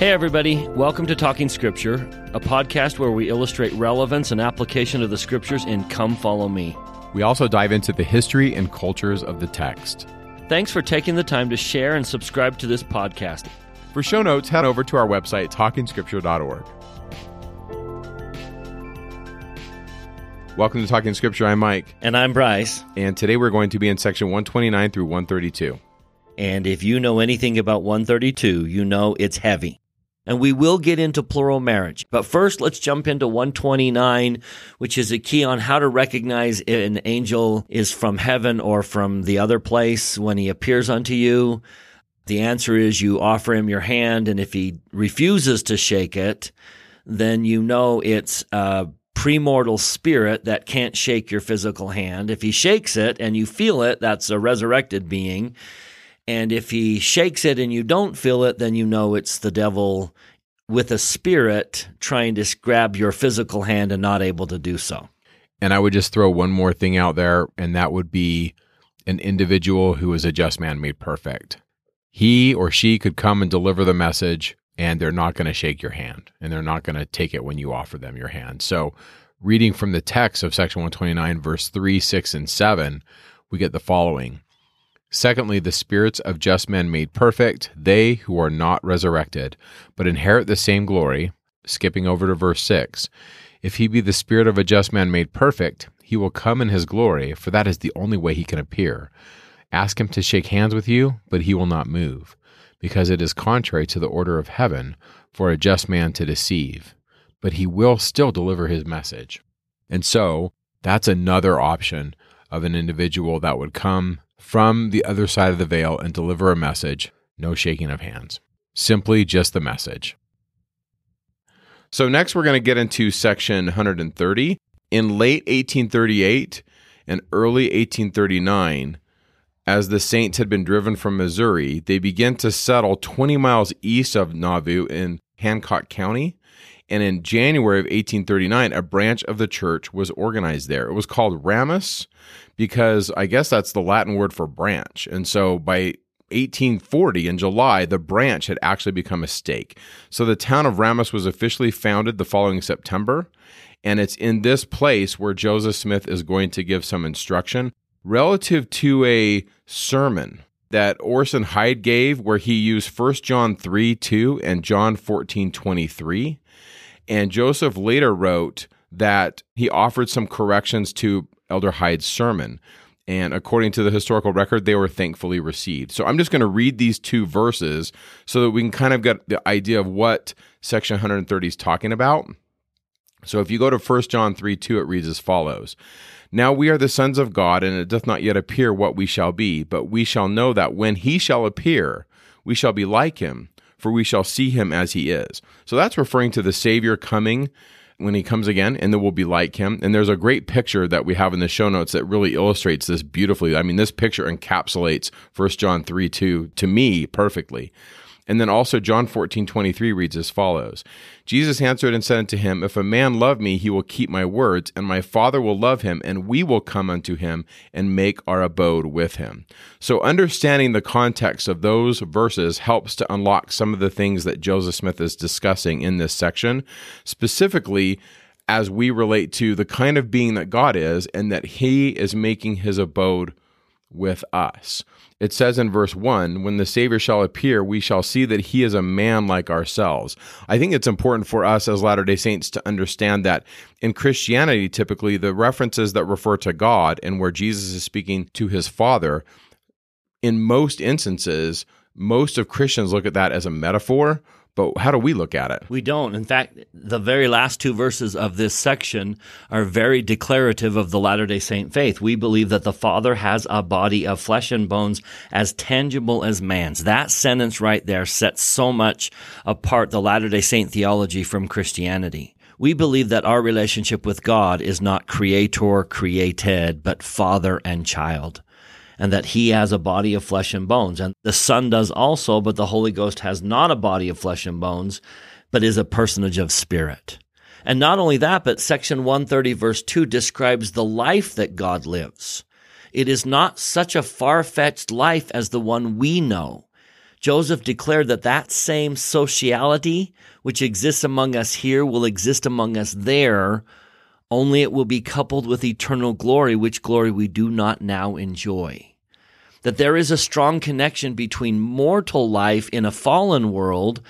Hey, everybody. Welcome to Talking Scripture, a podcast where we illustrate relevance and application of the scriptures in Come Follow Me. We also dive into the history and cultures of the text. Thanks for taking the time to share and subscribe to this podcast. For show notes, head over to our website, talkingscripture.org. Welcome to Talking Scripture. I'm Mike. And I'm Bryce. And today we're going to be in section 129 through 132. And if you know anything about 132, you know it's heavy. And we will get into plural marriage. But first, let's jump into 129, which is a key on how to recognize an angel is from heaven or from the other place when he appears unto you. The answer is you offer him your hand, and if he refuses to shake it, then you know it's a premortal spirit that can't shake your physical hand. If he shakes it and you feel it, that's a resurrected being. And if he shakes it and you don't feel it, then you know it's the devil with a spirit trying to grab your physical hand and not able to do so. And I would just throw one more thing out there, and that would be an individual who is a just man made perfect. He or she could come and deliver the message, and they're not going to shake your hand, and they're not going to take it when you offer them your hand. So, reading from the text of section 129, verse 3, 6, and 7, we get the following Secondly, the spirits of just men made perfect, they who are not resurrected, but inherit the same glory. Skipping over to verse 6. If he be the spirit of a just man made perfect, he will come in his glory, for that is the only way he can appear. Ask him to shake hands with you, but he will not move, because it is contrary to the order of heaven for a just man to deceive. But he will still deliver his message. And so, that's another option of an individual that would come from the other side of the veil and deliver a message, no shaking of hands. Simply just the message. So, next we're going to get into section 130. In late 1838 and early 1839, as the Saints had been driven from Missouri, they began to settle 20 miles east of Nauvoo in Hancock County. And in January of 1839, a branch of the church was organized there. It was called Ramus because I guess that's the Latin word for branch. And so by 1840 in July, the branch had actually become a stake. So the town of Ramus was officially founded the following September. And it's in this place where Joseph Smith is going to give some instruction relative to a sermon that Orson Hyde gave, where he used 1 John 3 2 and John 14 23. And Joseph later wrote that he offered some corrections to Elder Hyde's sermon. And according to the historical record, they were thankfully received. So I'm just going to read these two verses so that we can kind of get the idea of what section 130 is talking about. So if you go to 1 John 3 2, it reads as follows Now we are the sons of God, and it doth not yet appear what we shall be, but we shall know that when he shall appear, we shall be like him, for we shall see him as he is. So that's referring to the Savior coming when he comes again, and then we'll be like him. And there's a great picture that we have in the show notes that really illustrates this beautifully. I mean, this picture encapsulates 1 John 3 2 to me perfectly. And then also John 14, 23 reads as follows Jesus answered and said unto him, If a man love me, he will keep my words, and my Father will love him, and we will come unto him and make our abode with him. So, understanding the context of those verses helps to unlock some of the things that Joseph Smith is discussing in this section, specifically as we relate to the kind of being that God is and that he is making his abode with us. It says in verse 1 When the Savior shall appear, we shall see that he is a man like ourselves. I think it's important for us as Latter day Saints to understand that in Christianity, typically, the references that refer to God and where Jesus is speaking to his Father, in most instances, most of Christians look at that as a metaphor but how do we look at it? We don't. In fact, the very last two verses of this section are very declarative of the Latter day Saint faith. We believe that the Father has a body of flesh and bones as tangible as man's. That sentence right there sets so much apart the Latter day Saint theology from Christianity. We believe that our relationship with God is not creator created, but father and child and that he has a body of flesh and bones. And the Son does also, but the Holy Ghost has not a body of flesh and bones, but is a personage of spirit. And not only that, but section 130 verse 2 describes the life that God lives. It is not such a far-fetched life as the one we know. Joseph declared that that same sociality which exists among us here will exist among us there, only it will be coupled with eternal glory, which glory we do not now enjoy. That there is a strong connection between mortal life in a fallen world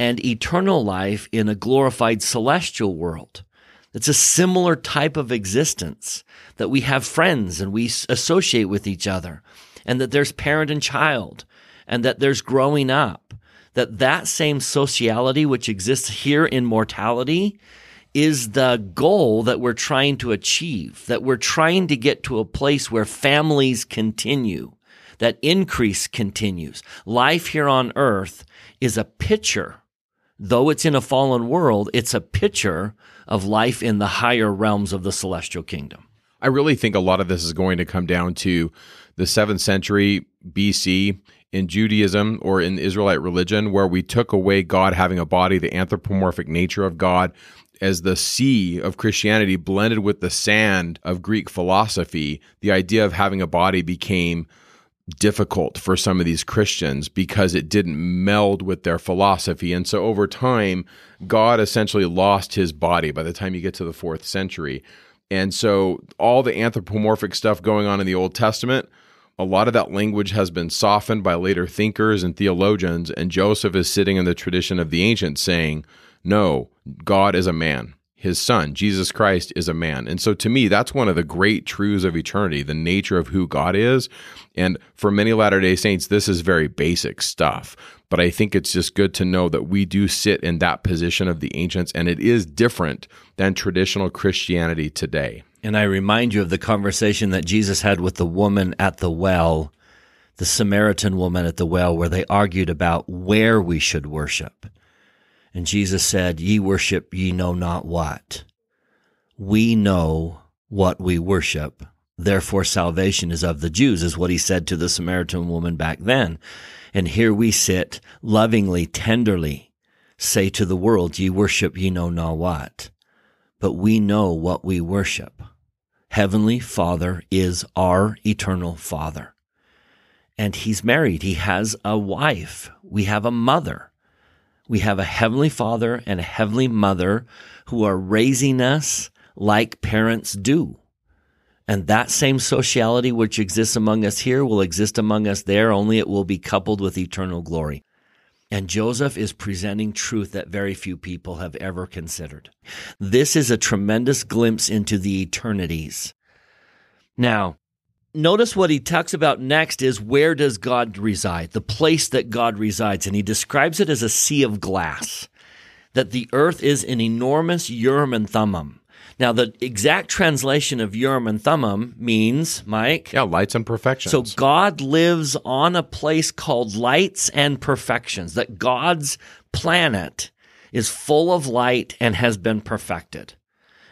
and eternal life in a glorified celestial world. It's a similar type of existence that we have friends and we associate with each other and that there's parent and child and that there's growing up, that that same sociality which exists here in mortality is the goal that we're trying to achieve, that we're trying to get to a place where families continue, that increase continues. Life here on earth is a picture, though it's in a fallen world, it's a picture of life in the higher realms of the celestial kingdom. I really think a lot of this is going to come down to the seventh century BC in Judaism or in Israelite religion, where we took away God having a body, the anthropomorphic nature of God, as the sea of Christianity blended with the sand of Greek philosophy, the idea of having a body became difficult for some of these Christians because it didn't meld with their philosophy. And so over time, God essentially lost his body by the time you get to the fourth century. And so all the anthropomorphic stuff going on in the Old Testament a lot of that language has been softened by later thinkers and theologians, and Joseph is sitting in the tradition of the ancients saying, No, God is a man. His son, Jesus Christ, is a man. And so to me, that's one of the great truths of eternity, the nature of who God is. And for many Latter day Saints, this is very basic stuff. But I think it's just good to know that we do sit in that position of the ancients, and it is different than traditional Christianity today. And I remind you of the conversation that Jesus had with the woman at the well, the Samaritan woman at the well, where they argued about where we should worship. And Jesus said, Ye worship ye know not what. We know what we worship. Therefore, salvation is of the Jews, is what he said to the Samaritan woman back then. And here we sit lovingly, tenderly, say to the world, Ye worship ye know not what. But we know what we worship. Heavenly Father is our eternal Father. And he's married. He has a wife. We have a mother. We have a Heavenly Father and a Heavenly Mother who are raising us like parents do. And that same sociality which exists among us here will exist among us there, only it will be coupled with eternal glory. And Joseph is presenting truth that very few people have ever considered. This is a tremendous glimpse into the eternities. Now, notice what he talks about next is where does God reside? The place that God resides. And he describes it as a sea of glass, that the earth is an enormous Urim and Thummim. Now, the exact translation of Urim and Thummim means, Mike. Yeah, lights and perfections. So God lives on a place called lights and perfections, that God's planet is full of light and has been perfected.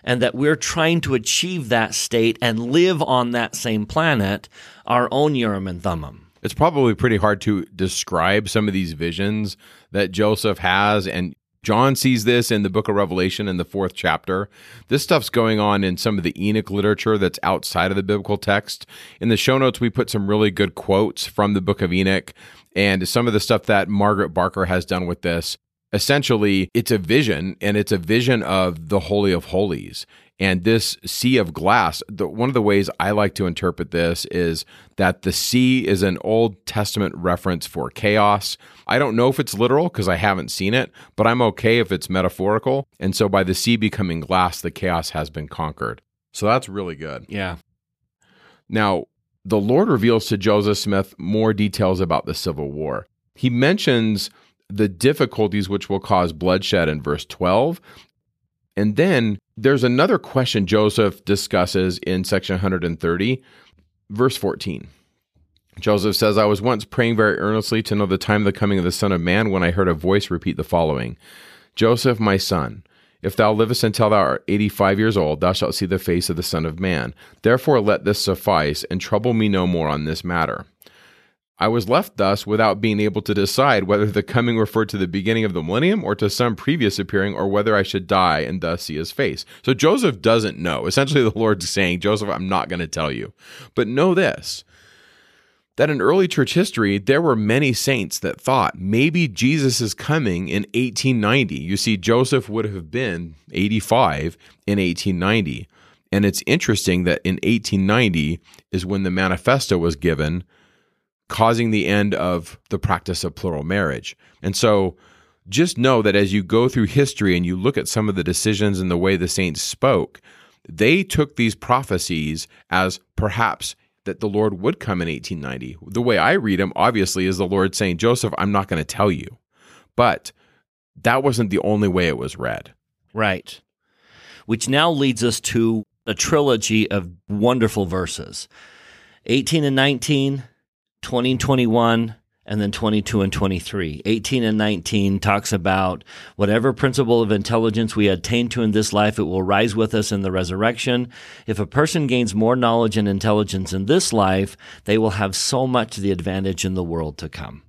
And that we're trying to achieve that state and live on that same planet, our own Urim and Thummim. It's probably pretty hard to describe some of these visions that Joseph has and John sees this in the book of Revelation in the fourth chapter. This stuff's going on in some of the Enoch literature that's outside of the biblical text. In the show notes, we put some really good quotes from the book of Enoch and some of the stuff that Margaret Barker has done with this. Essentially, it's a vision and it's a vision of the Holy of Holies. And this sea of glass, the, one of the ways I like to interpret this is that the sea is an Old Testament reference for chaos. I don't know if it's literal because I haven't seen it, but I'm okay if it's metaphorical. And so by the sea becoming glass, the chaos has been conquered. So that's really good. Yeah. Now, the Lord reveals to Joseph Smith more details about the Civil War. He mentions the difficulties which will cause bloodshed in verse 12 and then there's another question Joseph discusses in section 130, verse 14. Joseph says, I was once praying very earnestly to know the time of the coming of the Son of Man when I heard a voice repeat the following Joseph, my son, if thou livest until thou art eighty five years old, thou shalt see the face of the Son of Man. Therefore let this suffice, and trouble me no more on this matter. I was left thus without being able to decide whether the coming referred to the beginning of the millennium or to some previous appearing, or whether I should die and thus see his face. So Joseph doesn't know. Essentially, the Lord's saying, Joseph, I'm not going to tell you. But know this that in early church history, there were many saints that thought maybe Jesus is coming in 1890. You see, Joseph would have been 85 in 1890. And it's interesting that in 1890 is when the manifesto was given, causing the end of the practice of plural marriage. And so just know that as you go through history and you look at some of the decisions and the way the saints spoke, they took these prophecies as perhaps that the Lord would come in 1890. The way I read them, obviously, is the Lord saying, Joseph, I'm not going to tell you. But that wasn't the only way it was read. Right. Which now leads us to a trilogy of wonderful verses 18 and 19, 20 and 21, and then 22 and 23. 18 and 19 talks about whatever principle of intelligence we attain to in this life, it will rise with us in the resurrection. If a person gains more knowledge and intelligence in this life, they will have so much the advantage in the world to come.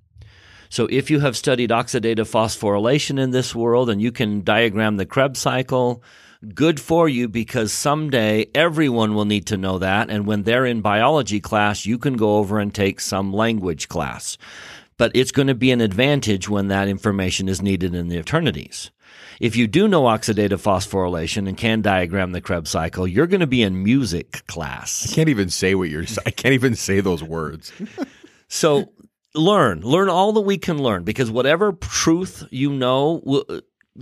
So if you have studied oxidative phosphorylation in this world and you can diagram the Krebs cycle, good for you because someday everyone will need to know that. And when they're in biology class, you can go over and take some language class. But it's going to be an advantage when that information is needed in the eternities. If you do know oxidative phosphorylation and can diagram the Krebs cycle, you're going to be in music class. I can't even say what you're I can't even say those words. so learn, learn all that we can learn because whatever truth you know,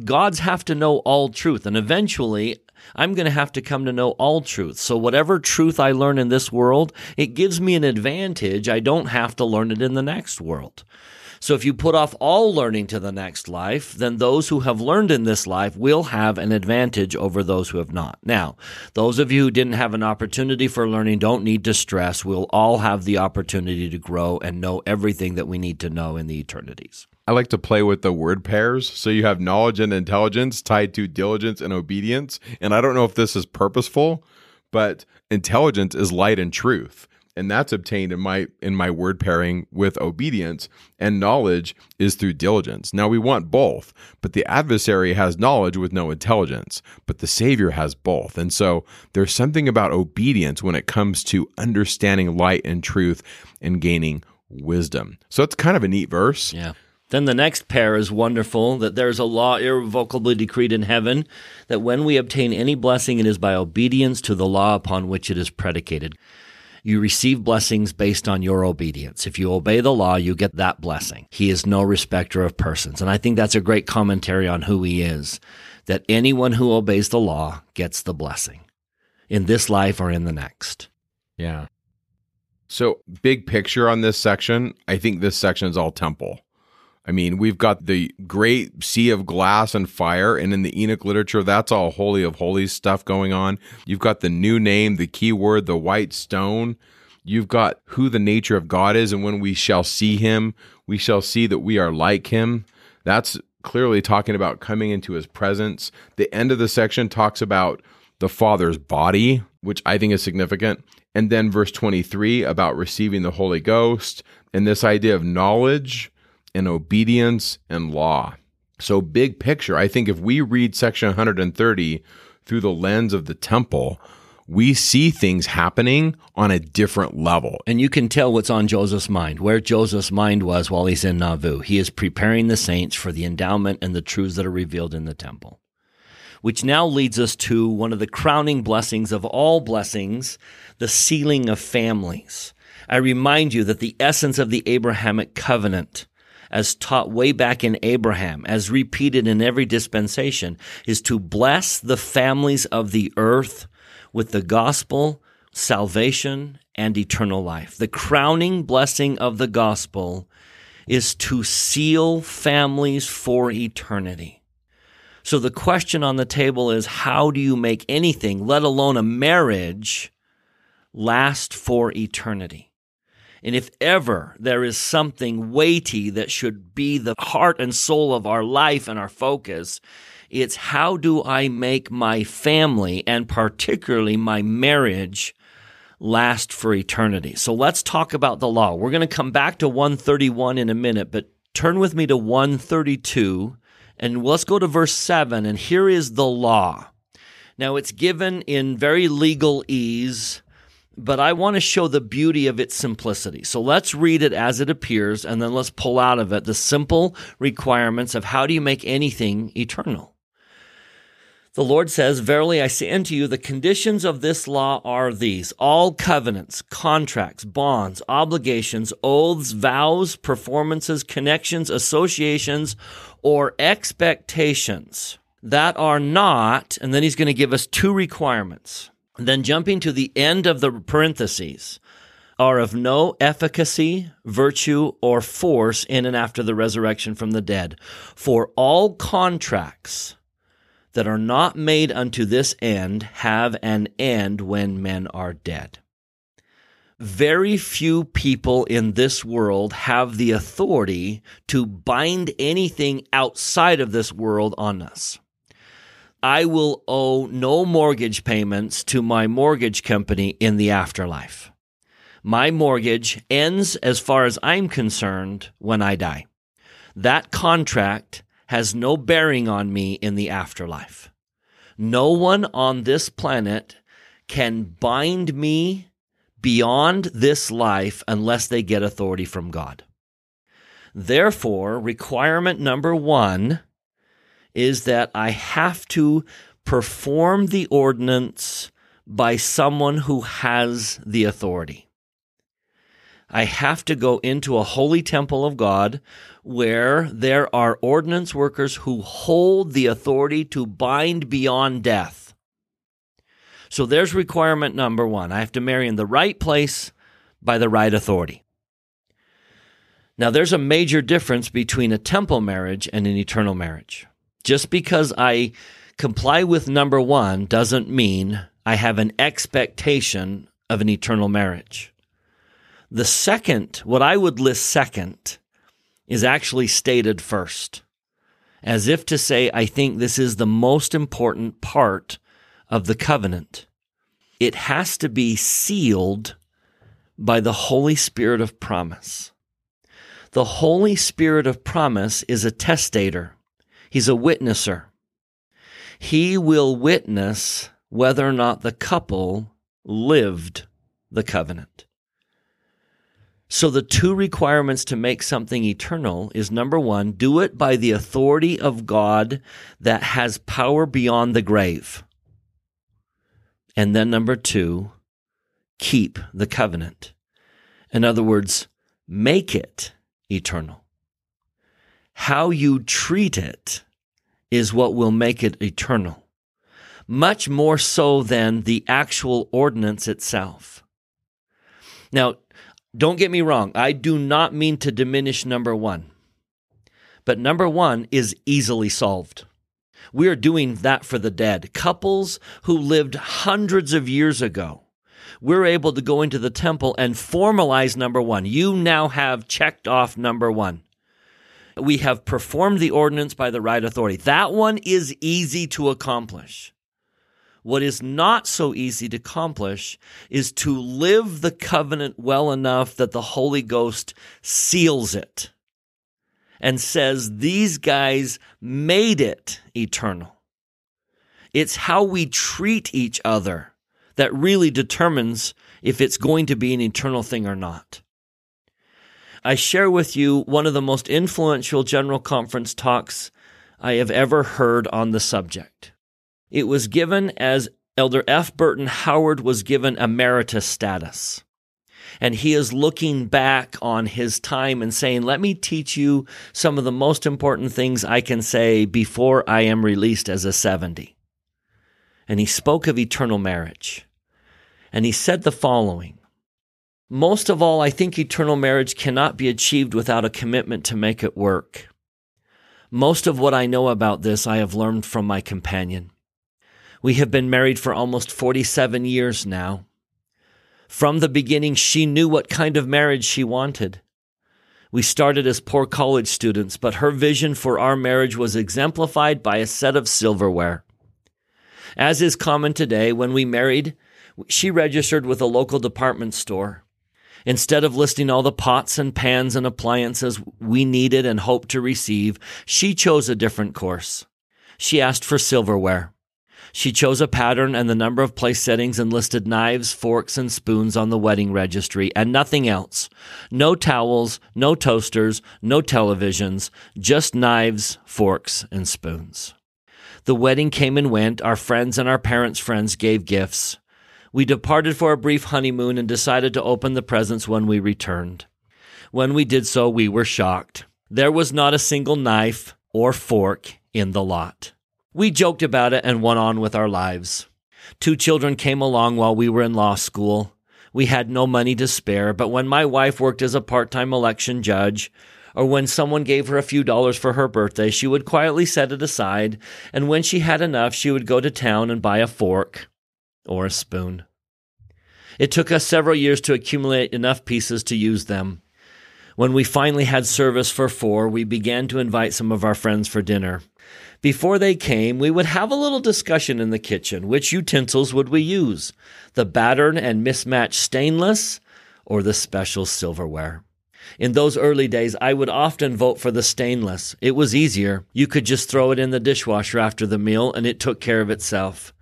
gods have to know all truth. And eventually, I'm going to have to come to know all truth. So, whatever truth I learn in this world, it gives me an advantage. I don't have to learn it in the next world. So, if you put off all learning to the next life, then those who have learned in this life will have an advantage over those who have not. Now, those of you who didn't have an opportunity for learning don't need to stress. We'll all have the opportunity to grow and know everything that we need to know in the eternities. I like to play with the word pairs. So you have knowledge and intelligence tied to diligence and obedience. And I don't know if this is purposeful, but intelligence is light and truth. And that's obtained in my in my word pairing with obedience and knowledge is through diligence. Now we want both, but the adversary has knowledge with no intelligence, but the savior has both. And so there's something about obedience when it comes to understanding light and truth and gaining wisdom. So it's kind of a neat verse. Yeah. Then the next pair is wonderful that there's a law irrevocably decreed in heaven that when we obtain any blessing, it is by obedience to the law upon which it is predicated. You receive blessings based on your obedience. If you obey the law, you get that blessing. He is no respecter of persons. And I think that's a great commentary on who he is that anyone who obeys the law gets the blessing in this life or in the next. Yeah. So, big picture on this section, I think this section is all temple. I mean, we've got the great sea of glass and fire, and in the Enoch literature, that's all holy of holies stuff going on. You've got the new name, the key word, the white stone. You've got who the nature of God is, and when we shall see him, we shall see that we are like him. That's clearly talking about coming into his presence. The end of the section talks about the Father's body, which I think is significant. And then verse 23 about receiving the Holy Ghost and this idea of knowledge and obedience and law. So, big picture, I think if we read section 130 through the lens of the temple, we see things happening on a different level. And you can tell what's on Joseph's mind, where Joseph's mind was while he's in Nauvoo. He is preparing the saints for the endowment and the truths that are revealed in the temple. Which now leads us to one of the crowning blessings of all blessings, the sealing of families. I remind you that the essence of the Abrahamic covenant as taught way back in Abraham, as repeated in every dispensation, is to bless the families of the earth with the gospel, salvation, and eternal life. The crowning blessing of the gospel is to seal families for eternity. So the question on the table is how do you make anything, let alone a marriage, last for eternity? And if ever there is something weighty that should be the heart and soul of our life and our focus, it's how do I make my family and particularly my marriage last for eternity? So let's talk about the law. We're going to come back to 131 in a minute, but turn with me to 132 and let's go to verse 7. And here is the law. Now it's given in very legalese but I want to show the beauty of its simplicity. So let's read it as it appears, and then let's pull out of it the simple requirements of how do you make anything eternal. The Lord says, Verily I say unto you, the conditions of this law are these all covenants, contracts, bonds, obligations, oaths, vows, performances, connections, associations, or expectations that are not, and then he's going to give us two requirements. Then jumping to the end of the parentheses, are of no efficacy, virtue, or force in and after the resurrection from the dead. For all contracts, that are not made unto this end have an end when men are dead. Very few people in this world have the authority to bind anything outside of this world on us. I will owe no mortgage payments to my mortgage company in the afterlife. My mortgage ends, as far as I'm concerned, when I die. That contract has no bearing on me in the afterlife. No one on this planet can bind me beyond this life unless they get authority from God. Therefore, requirement number one is that I have to perform the ordinance by someone who has the authority. I have to go into a holy temple of God where there are ordinance workers who hold the authority to bind beyond death. So there's requirement number one. I have to marry in the right place by the right authority. Now, there's a major difference between a temple marriage and an eternal marriage. Just because I comply with number one doesn't mean I have an expectation of an eternal marriage. The second, what I would list second, is actually stated first, as if to say, I think this is the most important part of the covenant. It has to be sealed by the Holy Spirit of promise. The Holy Spirit of promise is a testator. He's a witnesser. He will witness whether or not the couple lived the covenant. So the two requirements to make something eternal is number one, do it by the authority of God that has power beyond the grave. And then number two, keep the covenant. In other words, make it eternal. How you treat it is what will make it eternal, much more so than the actual ordinance itself. Now, don't get me wrong, I do not mean to diminish number one, but number one is easily solved. We are doing that for the dead. Couples who lived hundreds of years ago, we're able to go into the temple and formalize number one. You now have checked off number one. We have performed the ordinance by the right authority. That one is easy to accomplish. What is not so easy to accomplish is to live the covenant well enough that the Holy Ghost seals it and says, These guys made it eternal. It's how we treat each other that really determines if it's going to be an eternal thing or not. I share with you one of the most influential General Conference talks I have ever heard on the subject. It was given as Elder F. Burton Howard was given emeritus status. And he is looking back on his time and saying, Let me teach you some of the most important things I can say before I am released as a 70. And he spoke of eternal marriage. And he said the following Most of all, I think eternal marriage cannot be achieved without a commitment to make it work. Most of what I know about this I have learned from my companion. We have been married for almost 47 years now. From the beginning, she knew what kind of marriage she wanted. We started as poor college students, but her vision for our marriage was exemplified by a set of silverware. As is common today, when we married, she registered with a local department store. Instead of listing all the pots and pans and appliances we needed and hoped to receive, she chose a different course. She asked for silverware. She chose a pattern and the number of place settings and listed knives, forks, and spoons on the wedding registry and nothing else. No towels, no toasters, no televisions, just knives, forks, and spoons. The wedding came and went. Our friends and our parents' friends gave gifts. We departed for a brief honeymoon and decided to open the presents when we returned. When we did so, we were shocked. There was not a single knife or fork in the lot. We joked about it and went on with our lives. Two children came along while we were in law school. We had no money to spare, but when my wife worked as a part time election judge, or when someone gave her a few dollars for her birthday, she would quietly set it aside, and when she had enough, she would go to town and buy a fork or a spoon. It took us several years to accumulate enough pieces to use them. When we finally had service for four, we began to invite some of our friends for dinner. Before they came, we would have a little discussion in the kitchen. Which utensils would we use? The battered and mismatched stainless or the special silverware? In those early days, I would often vote for the stainless. It was easier. You could just throw it in the dishwasher after the meal and it took care of itself.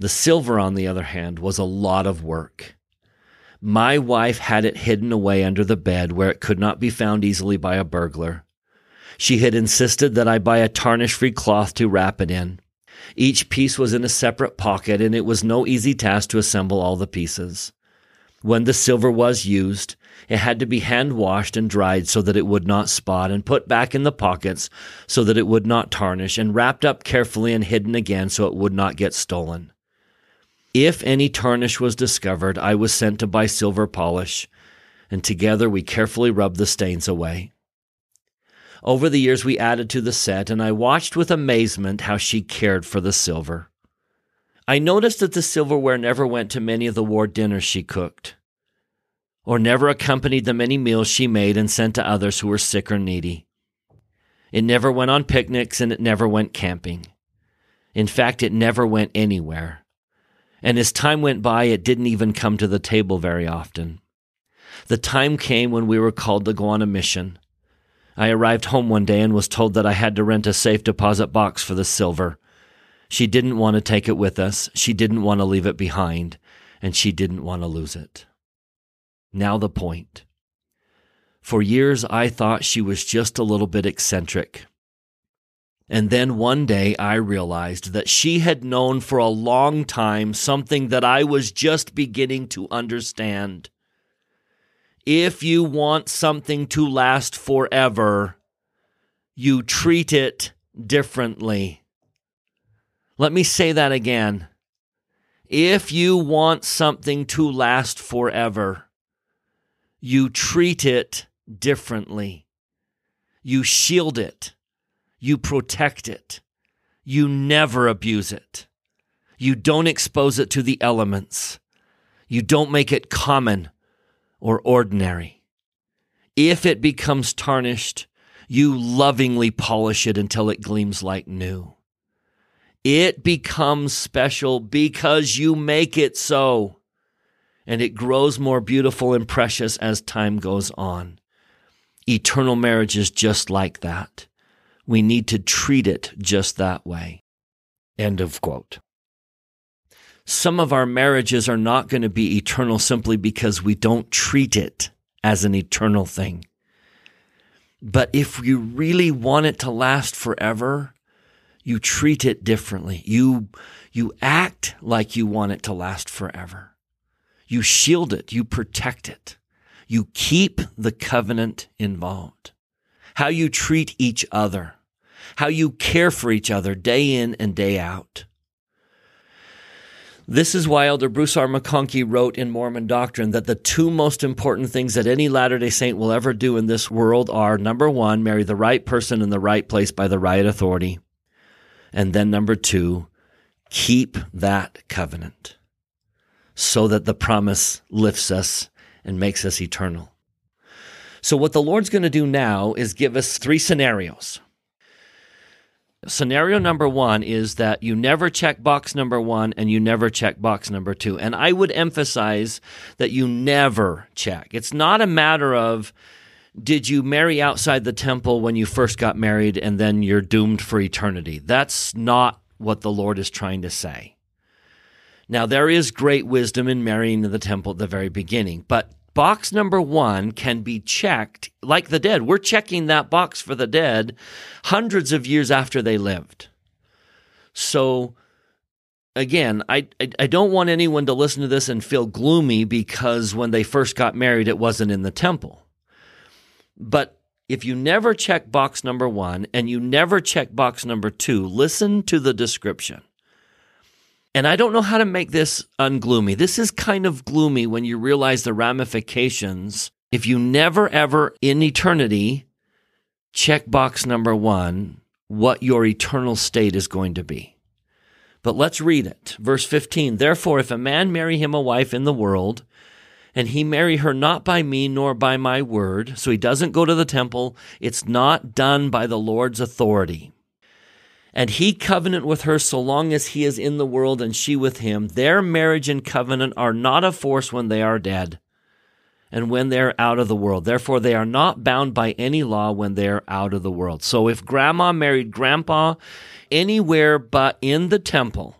The silver, on the other hand, was a lot of work. My wife had it hidden away under the bed where it could not be found easily by a burglar. She had insisted that I buy a tarnish free cloth to wrap it in. Each piece was in a separate pocket, and it was no easy task to assemble all the pieces. When the silver was used, it had to be hand washed and dried so that it would not spot, and put back in the pockets so that it would not tarnish, and wrapped up carefully and hidden again so it would not get stolen. If any tarnish was discovered, I was sent to buy silver polish, and together we carefully rubbed the stains away. Over the years, we added to the set, and I watched with amazement how she cared for the silver. I noticed that the silverware never went to many of the war dinners she cooked, or never accompanied the many meals she made and sent to others who were sick or needy. It never went on picnics, and it never went camping. In fact, it never went anywhere and as time went by, it didn't even come to the table very often. The time came when we were called to go on a mission. I arrived home one day and was told that I had to rent a safe deposit box for the silver. She didn't want to take it with us, she didn't want to leave it behind, and she didn't want to lose it. Now, the point. For years, I thought she was just a little bit eccentric. And then one day I realized that she had known for a long time something that I was just beginning to understand. If you want something to last forever, you treat it differently. Let me say that again. If you want something to last forever, you treat it differently. You shield it you protect it. You never abuse it. You don't expose it to the elements. You don't make it common or ordinary. If it becomes tarnished, you lovingly polish it until it gleams like new. It becomes special because you make it so, and it grows more beautiful and precious as time goes on. Eternal marriage is just like that. We need to treat it just that way. End of quote. Some of our marriages are not going to be eternal simply because we don't treat it as an eternal thing. But if you really want it to last forever, you treat it differently. You, you act like you want it to last forever. You shield it. You protect it. You keep the covenant involved. How you treat each other how you care for each other day in and day out. This is why Elder Bruce R. McConkie wrote in Mormon Doctrine that the two most important things that any Latter day Saint will ever do in this world are number one, marry the right person in the right place by the right authority. And then number two, keep that covenant so that the promise lifts us and makes us eternal. So, what the Lord's going to do now is give us three scenarios. Scenario number one is that you never check box number one and you never check box number two. And I would emphasize that you never check. It's not a matter of did you marry outside the temple when you first got married and then you're doomed for eternity. That's not what the Lord is trying to say. Now, there is great wisdom in marrying in the temple at the very beginning, but box number one can be checked like the dead. We're checking that box for the dead hundreds of years after they lived. So, again, I, I, I don't want anyone to listen to this and feel gloomy because when they first got married, it wasn't in the temple. But if you never check box number one and you never check box number two, listen to the description. And I don't know how to make this ungloomy. This is kind of gloomy when you realize the ramifications. If you never ever in eternity check box number one, what your eternal state is going to be. But let's read it. Verse 15 Therefore, if a man marry him a wife in the world, and he marry her not by me nor by my word, so he doesn't go to the temple, it's not done by the Lord's authority. And he covenant with her so long as he is in the world and she with him, their marriage and covenant are not of force when they are dead and when they're out of the world. Therefore, they are not bound by any law when they're out of the world. So if grandma married grandpa anywhere but in the temple,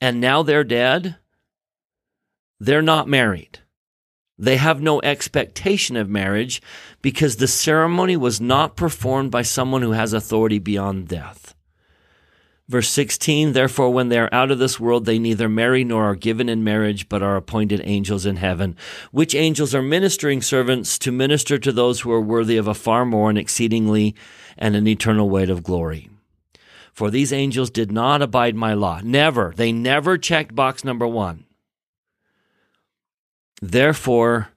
and now they're dead, they're not married. They have no expectation of marriage because the ceremony was not performed by someone who has authority beyond death. Verse 16, therefore, when they are out of this world, they neither marry nor are given in marriage, but are appointed angels in heaven, which angels are ministering servants to minister to those who are worthy of a far more and exceedingly and an eternal weight of glory. For these angels did not abide my law. Never. They never checked box number one. Therefore,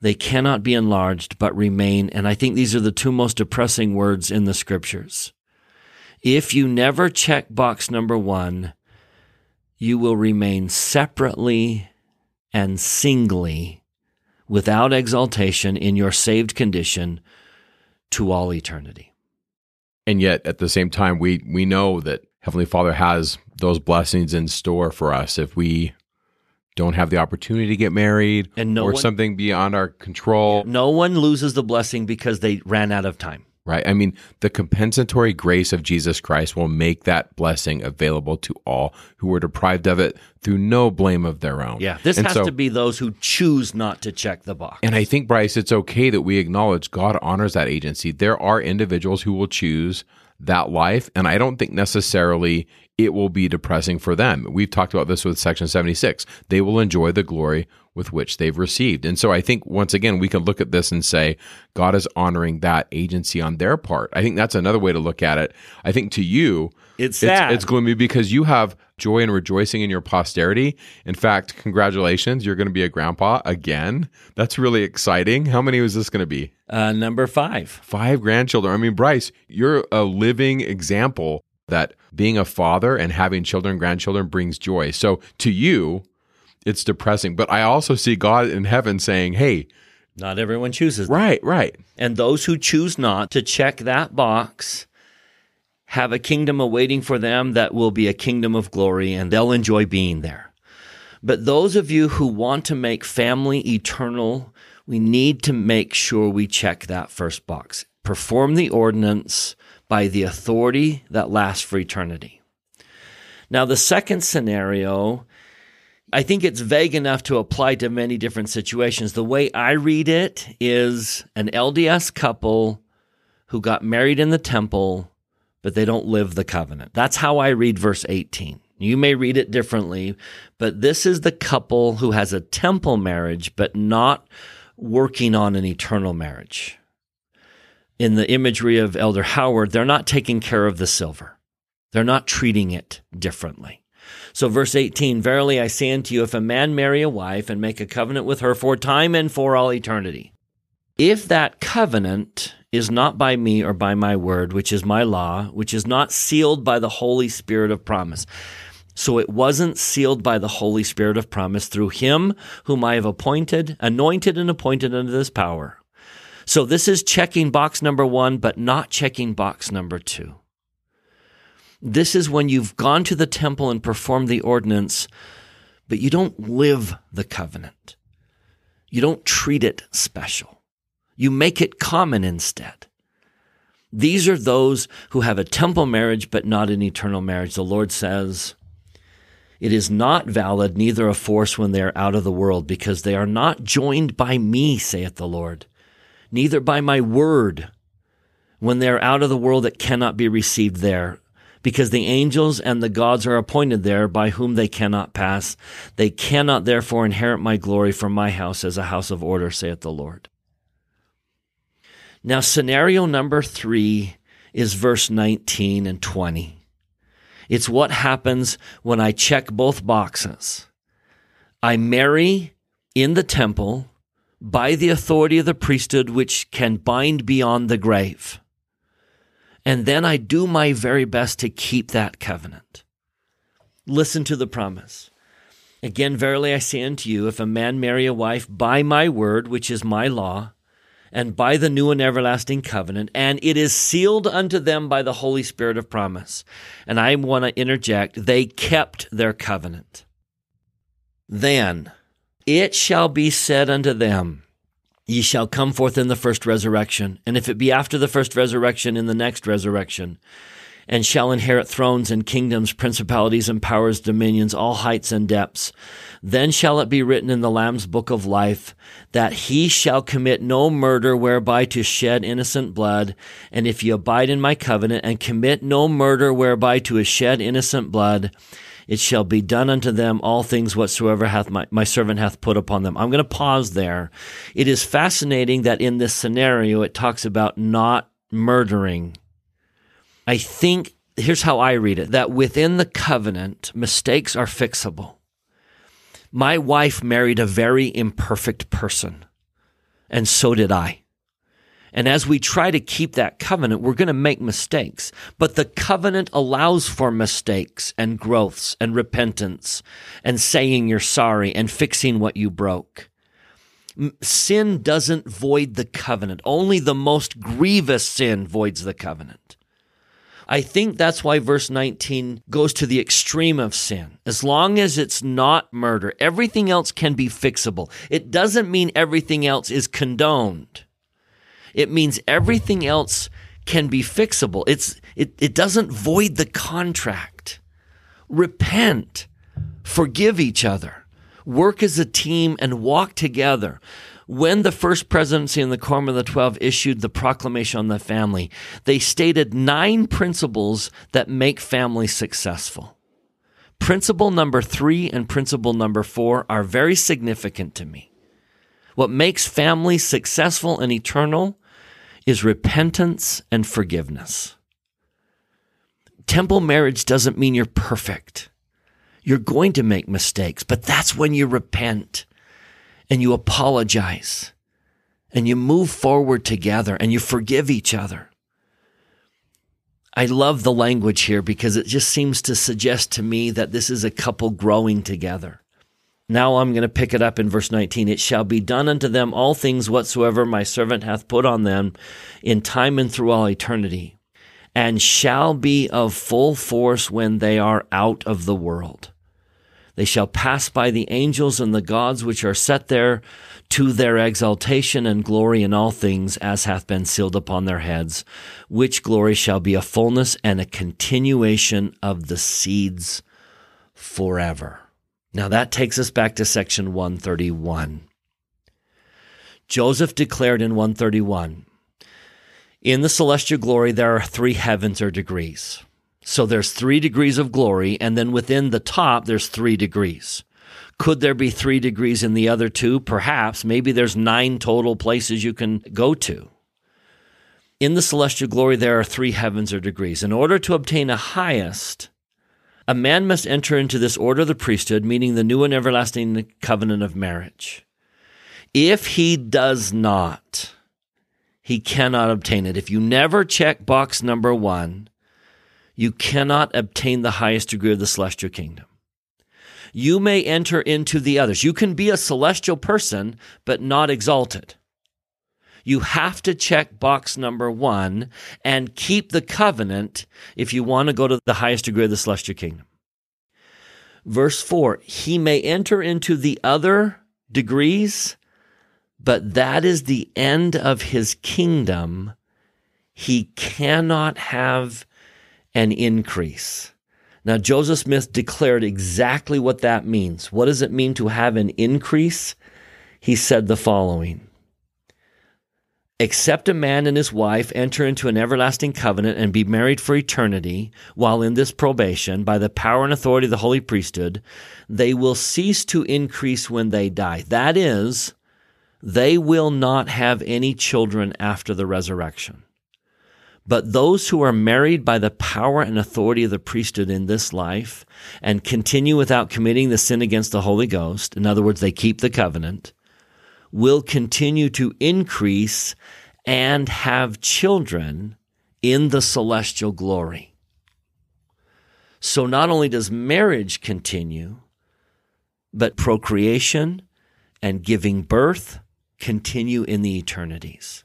they cannot be enlarged, but remain. And I think these are the two most depressing words in the scriptures if you never check box number one, you will remain separately and singly without exaltation in your saved condition to all eternity. And yet at the same time we we know that Heavenly Father has those blessings in store for us if we don't have the opportunity to get married and no or one, something beyond our control. No one loses the blessing because they ran out of time right? I mean, the compensatory grace of Jesus Christ will make that blessing available to all who were deprived of it through no blame of their own. Yeah, this and has so, to be those who choose not to check the box. And I think, Bryce, it's okay that we acknowledge God honors that agency. There are individuals who will choose that life. And I don't think necessarily it will be depressing for them. We've talked about this with Section 76. They will enjoy the glory with which they've received. And so I think once again, we can look at this and say, God is honoring that agency on their part. I think that's another way to look at it. I think to you, it's sad. It's, it's gloomy because you have joy and rejoicing in your posterity. In fact, congratulations, you're going to be a grandpa again. That's really exciting. How many was this going to be? Uh, number five. Five grandchildren. I mean, Bryce, you're a living example that being a father and having children, grandchildren brings joy. So to you, it's depressing. But I also see God in heaven saying, hey, not everyone chooses. That. Right, right. And those who choose not to check that box have a kingdom awaiting for them that will be a kingdom of glory and they'll enjoy being there. But those of you who want to make family eternal, we need to make sure we check that first box. Perform the ordinance by the authority that lasts for eternity. Now, the second scenario, I think it's vague enough to apply to many different situations. The way I read it is an LDS couple who got married in the temple, but they don't live the covenant. That's how I read verse 18. You may read it differently, but this is the couple who has a temple marriage, but not working on an eternal marriage in the imagery of Elder Howard, they're not taking care of the silver. They're not treating it differently. So, verse 18 Verily I say unto you, if a man marry a wife and make a covenant with her for time and for all eternity, if that covenant is not by me or by my word, which is my law, which is not sealed by the Holy Spirit of promise. So it wasn't sealed by the Holy Spirit of promise through him whom I have appointed, anointed and appointed unto this power. So this is checking box number one, but not checking box number two. This is when you've gone to the temple and performed the ordinance, but you don't live the covenant. You don't treat it special. You make it common instead. These are those who have a temple marriage, but not an eternal marriage. The Lord says, it is not valid, neither a force when they are out of the world, because they are not joined by me, saith the Lord, neither by my word. When they are out of the world, it cannot be received there, because the angels and the gods are appointed there, by whom they cannot pass. They cannot therefore inherit my glory from my house as a house of order, saith the Lord. Now, scenario number three is verse 19 and 20. It's what happens when I check both boxes. I marry in the temple by the authority of the priesthood, which can bind beyond the grave. And then I do my very best to keep that covenant. Listen to the promise. Again, verily I say unto you, if a man marry a wife by my word, which is my law, and by the new and everlasting covenant, and it is sealed unto them by the Holy Spirit of promise. And I want to interject, they kept their covenant. Then it shall be said unto them, Ye shall come forth in the first resurrection, and if it be after the first resurrection, in the next resurrection and shall inherit thrones and kingdoms, principalities and powers, dominions, all heights and depths. Then shall it be written in the Lamb's book of life that he shall commit no murder whereby to shed innocent blood. And if ye abide in my covenant and commit no murder whereby to shed innocent blood, it shall be done unto them all things whatsoever hath my, my servant hath put upon them. I'm going to pause there. It is fascinating that in this scenario, it talks about not murdering I think here's how I read it that within the covenant, mistakes are fixable. My wife married a very imperfect person, and so did I. And as we try to keep that covenant, we're going to make mistakes. But the covenant allows for mistakes and growths and repentance and saying you're sorry and fixing what you broke. Sin doesn't void the covenant. Only the most grievous sin voids the covenant. I think that's why verse 19 goes to the extreme of sin. As long as it's not murder, everything else can be fixable. It doesn't mean everything else is condoned. It means everything else can be fixable. It's, it, it doesn't void the contract. Repent. Forgive each other. Work as a team and walk together when the first presidency and the Quorum of the Twelve issued the proclamation on the family, they stated nine principles that make families successful. Principle number three and principle number four are very significant to me. What makes families successful and eternal is repentance and forgiveness. Temple marriage doesn't mean you're perfect. You're going to make mistakes, but that's when you repent and you apologize and you move forward together and you forgive each other. I love the language here because it just seems to suggest to me that this is a couple growing together. Now I'm going to pick it up in verse 19. It shall be done unto them all things whatsoever my servant hath put on them in time and through all eternity, and shall be of full force when they are out of the world. They shall pass by the angels and the gods which are set there to their exaltation and glory in all things, as hath been sealed upon their heads, which glory shall be a fullness and a continuation of the seeds forever. Now that takes us back to section 131. Joseph declared in 131 In the celestial glory, there are three heavens or degrees. So there's three degrees of glory, and then within the top, there's three degrees. Could there be three degrees in the other two? Perhaps. Maybe there's nine total places you can go to. In the celestial glory, there are three heavens or degrees. In order to obtain a highest, a man must enter into this order of the priesthood, meaning the new and everlasting covenant of marriage. If he does not, he cannot obtain it. If you never check box number one, you cannot obtain the highest degree of the celestial kingdom. You may enter into the others. You can be a celestial person, but not exalted. You have to check box number one and keep the covenant if you want to go to the highest degree of the celestial kingdom. Verse four, he may enter into the other degrees, but that is the end of his kingdom he cannot have an increase. Now, Joseph Smith declared exactly what that means. What does it mean to have an increase? He said the following Except a man and his wife enter into an everlasting covenant and be married for eternity while in this probation by the power and authority of the holy priesthood, they will cease to increase when they die. That is, they will not have any children after the resurrection. But those who are married by the power and authority of the priesthood in this life and continue without committing the sin against the Holy Ghost, in other words, they keep the covenant, will continue to increase and have children in the celestial glory. So not only does marriage continue, but procreation and giving birth continue in the eternities.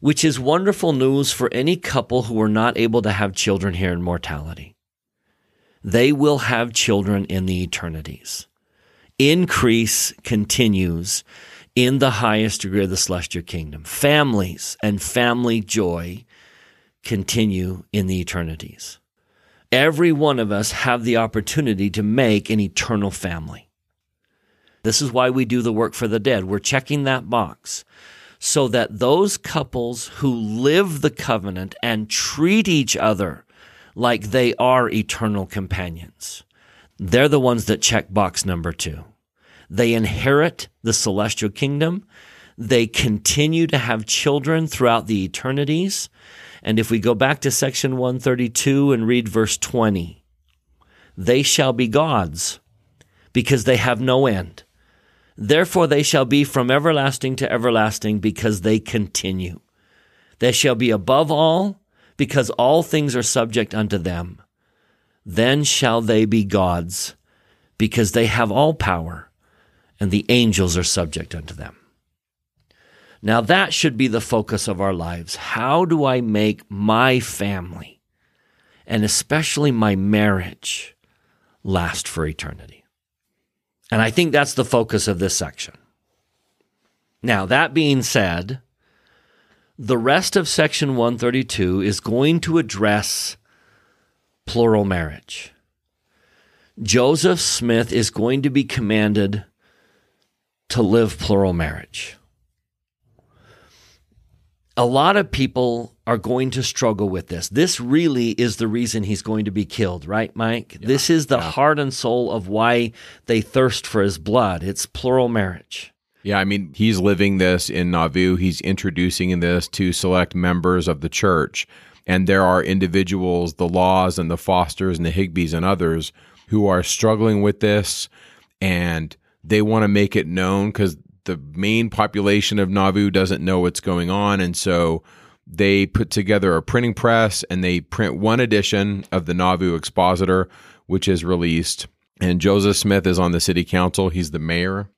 Which is wonderful news for any couple who are not able to have children here in mortality. They will have children in the eternities increase continues in the highest degree of the celestial kingdom. Families and family joy continue in the eternities. Every one of us have the opportunity to make an eternal family. This is why we do the work for the dead. We're checking that box so that those couples who live the covenant and treat each other like they are eternal companions they're the ones that check box number two. They inherit the celestial kingdom. They continue to have children throughout the eternities. And if we go back to section 132 and read verse 20, they shall be gods because they have no end. Therefore, they shall be from everlasting to everlasting because they continue. They shall be above all because all things are subject unto them. Then shall they be gods, because they have all power, and the angels are subject unto them. Now, that should be the focus of our lives. How do I make my family, and especially my marriage, last for eternity? And I think that's the focus of this section. Now, that being said, the rest of section 132 is going to address plural marriage. Joseph Smith is going to be commanded to live plural marriage. A lot of people are going to struggle with this. This really is the reason he's going to be killed, right, Mike? Yeah, this is the yeah. heart and soul of why they thirst for his blood. It's plural marriage. Yeah, I mean, he's living this in Nauvoo. He's introducing this to select members of the church. And there are individuals, the Laws and the Fosters and the Higbees and others, who are struggling with this and they want to make it known because the main population of Nauvoo doesn't know what's going on. And so they put together a printing press and they print one edition of the Nauvoo Expositor, which is released. And Joseph Smith is on the city council. He's the mayor.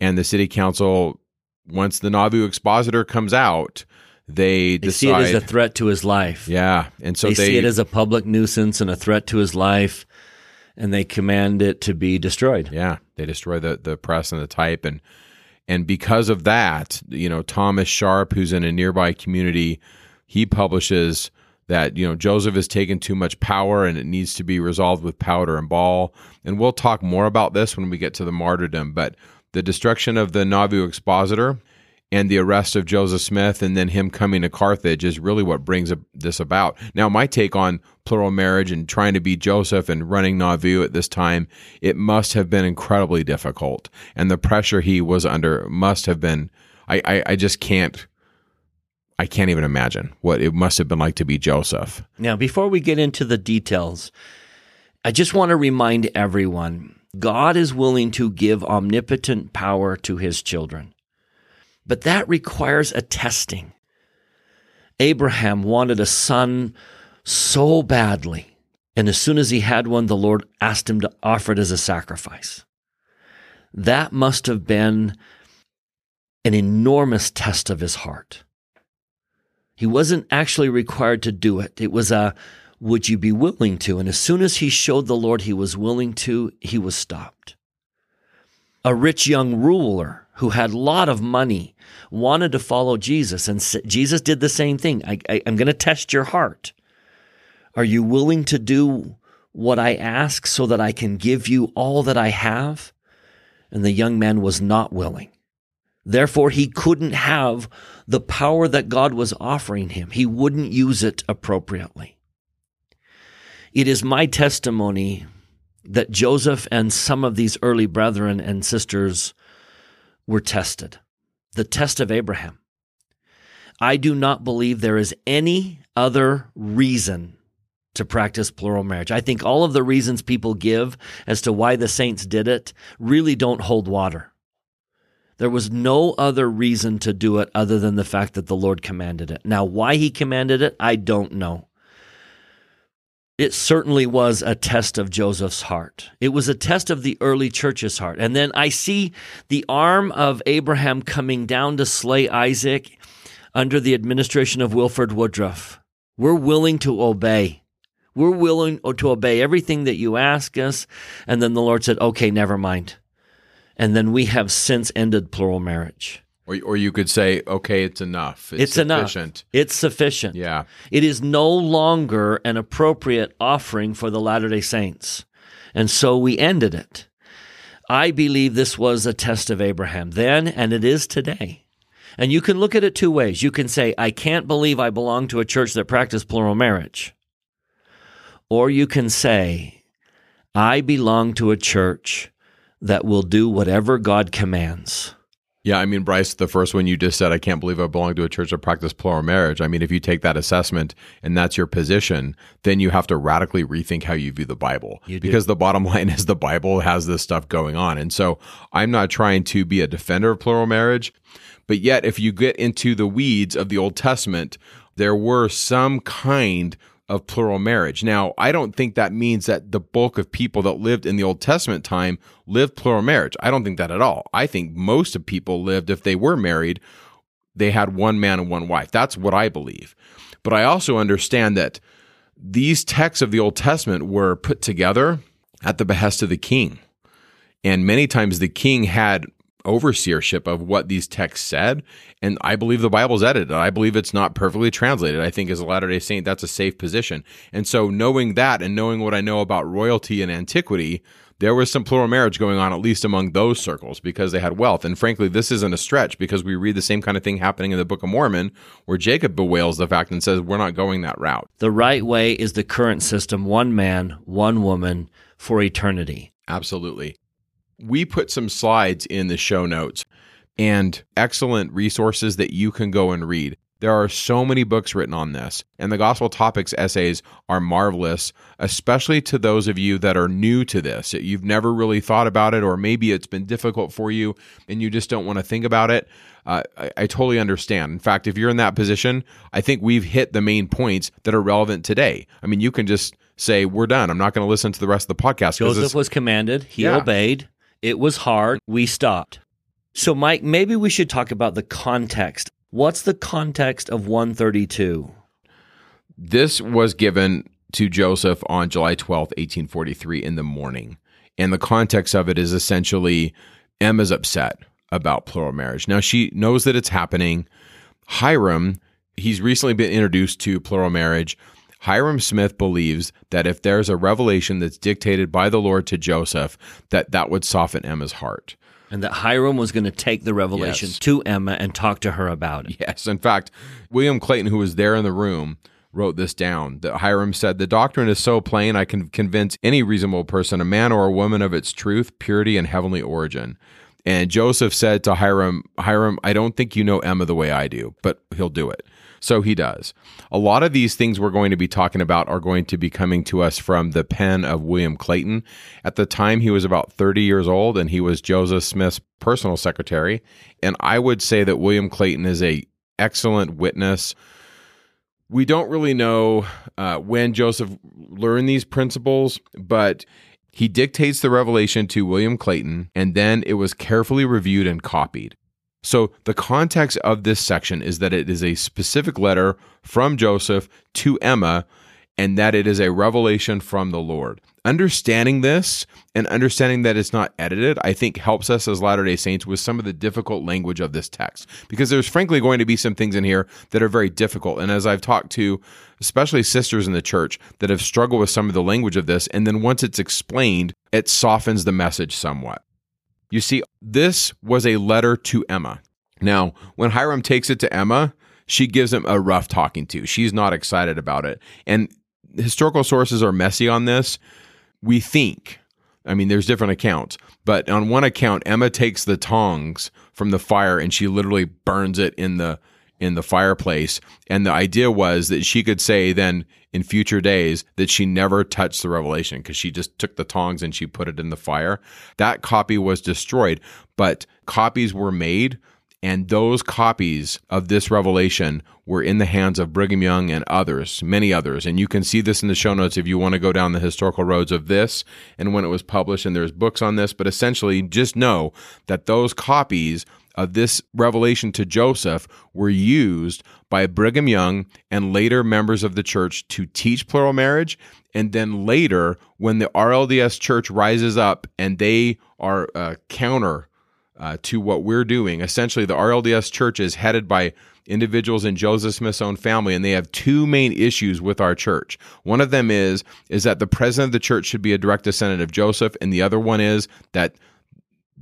And the city council, once the Nauvoo Expositor comes out, they, they see it as a threat to his life. Yeah, and so they, they see it as a public nuisance and a threat to his life, and they command it to be destroyed. Yeah, they destroy the the press and the type, and and because of that, you know, Thomas Sharp, who's in a nearby community, he publishes that you know Joseph has taken too much power and it needs to be resolved with powder and ball. And we'll talk more about this when we get to the martyrdom. But the destruction of the Nauvoo Expositor and the arrest of Joseph Smith and then him coming to Carthage is really what brings this about. Now, my take on plural marriage and trying to be Joseph and running Nauvoo at this time, it must have been incredibly difficult. And the pressure he was under must have been, I, I, I just can't. I can't even imagine what it must have been like to be Joseph. Now, before we get into the details, I just want to remind everyone God is willing to give omnipotent power to his children. But that requires a testing. Abraham wanted a son so badly. And as soon as he had one, the Lord asked him to offer it as a sacrifice. That must have been an enormous test of his heart. He wasn't actually required to do it. It was a, would you be willing to? And as soon as he showed the Lord he was willing to, he was stopped. A rich young ruler who had a lot of money wanted to follow Jesus, and Jesus did the same thing. I, I, I'm going to test your heart. Are you willing to do what I ask so that I can give you all that I have? And the young man was not willing. Therefore, he couldn't have the power that God was offering him. He wouldn't use it appropriately. It is my testimony that Joseph and some of these early brethren and sisters were tested. The test of Abraham. I do not believe there is any other reason to practice plural marriage. I think all of the reasons people give as to why the saints did it really don't hold water. There was no other reason to do it other than the fact that the Lord commanded it. Now, why he commanded it, I don't know. It certainly was a test of Joseph's heart. It was a test of the early church's heart. And then I see the arm of Abraham coming down to slay Isaac under the administration of Wilford Woodruff. We're willing to obey. We're willing to obey everything that you ask us. And then the Lord said, okay, never mind. And then we have since ended plural marriage. Or, or you could say, okay, it's enough. It's, it's sufficient. enough. It's sufficient. Yeah. It is no longer an appropriate offering for the Latter day Saints. And so we ended it. I believe this was a test of Abraham then, and it is today. And you can look at it two ways. You can say, I can't believe I belong to a church that practiced plural marriage. Or you can say, I belong to a church that will do whatever God commands. Yeah, I mean, Bryce, the first one you just said, I can't believe I belong to a church that practices plural marriage. I mean, if you take that assessment and that's your position, then you have to radically rethink how you view the Bible. Because the bottom line is the Bible has this stuff going on. And so I'm not trying to be a defender of plural marriage, but yet if you get into the weeds of the Old Testament, there were some kind of plural marriage. Now, I don't think that means that the bulk of people that lived in the Old Testament time lived plural marriage. I don't think that at all. I think most of people lived, if they were married, they had one man and one wife. That's what I believe. But I also understand that these texts of the Old Testament were put together at the behest of the king. And many times the king had overseership of what these texts said. And I believe the Bible's edited. I believe it's not perfectly translated. I think as a Latter day Saint, that's a safe position. And so knowing that and knowing what I know about royalty and antiquity, there was some plural marriage going on, at least among those circles, because they had wealth. And frankly, this isn't a stretch because we read the same kind of thing happening in the Book of Mormon, where Jacob bewails the fact and says, We're not going that route. The right way is the current system one man, one woman for eternity. Absolutely we put some slides in the show notes and excellent resources that you can go and read. There are so many books written on this, and the Gospel Topics essays are marvelous, especially to those of you that are new to this. You've never really thought about it, or maybe it's been difficult for you and you just don't want to think about it. Uh, I, I totally understand. In fact, if you're in that position, I think we've hit the main points that are relevant today. I mean, you can just say, We're done. I'm not going to listen to the rest of the podcast. Joseph was commanded, he yeah. obeyed. It was hard. We stopped. So, Mike, maybe we should talk about the context. What's the context of 132? This was given to Joseph on July 12th, 1843, in the morning. And the context of it is essentially Emma's upset about plural marriage. Now, she knows that it's happening. Hyrum, he's recently been introduced to plural marriage. Hyrum Smith believes that if there's a revelation that's dictated by the Lord to Joseph, that that would soften Emma's heart. And that Hyrum was going to take the revelation yes. to Emma and talk to her about it. Yes. In fact, William Clayton, who was there in the room, wrote this down. That Hyrum said, The doctrine is so plain, I can convince any reasonable person, a man or a woman, of its truth, purity, and heavenly origin. And Joseph said to Hyrum, Hyrum, I don't think you know Emma the way I do, but he'll do it. So he does. A lot of these things we're going to be talking about are going to be coming to us from the pen of William Clayton. At the time, he was about 30 years old and he was Joseph Smith's personal secretary. And I would say that William Clayton is a excellent witness. We don't really know uh, when Joseph learned these principles, but he dictates the revelation to William Clayton, and then it was carefully reviewed and copied. So, the context of this section is that it is a specific letter from Joseph to Emma, and that it is a revelation from the Lord. understanding this and understanding that it's not edited, I think helps us as Latter day Saints with some of the difficult language of this text. Because there's frankly going to be some things in here that are very difficult. And as I've talked to, especially sisters in the church that have struggled with some of the language of this, and then once it's explained, it softens the message somewhat. You see, this was a letter to Emma. Now, when Hyrum takes it to Emma, she gives him a rough talking to. She's not excited about it. And historical sources are messy on this we think. I mean, there's different accounts, but on one account, Emma takes the tongs from the fire and she literally burns it in the in the fireplace. And the idea was that she could say then in future days that she never touched the revelation because she just took the tongs and she put it in the fire. That copy was destroyed, but copies were made and those copies of this revelation were in the hands of Brigham Young and others, many others. And you can see this in the show notes if you want to go down the historical roads of this and when it was published. And there's books on this. But essentially, just know that those copies of this revelation to Joseph were used by Brigham Young and later members of the church to teach plural marriage. And then later, when the RLDS church rises up and they are uh, counter uh, to what we're doing. Essentially, the RLDS church is headed by individuals in Joseph Smith's own family, and they have two main issues with our church. One of them is is that the president of the church should be a direct descendant of Joseph, and the other one is that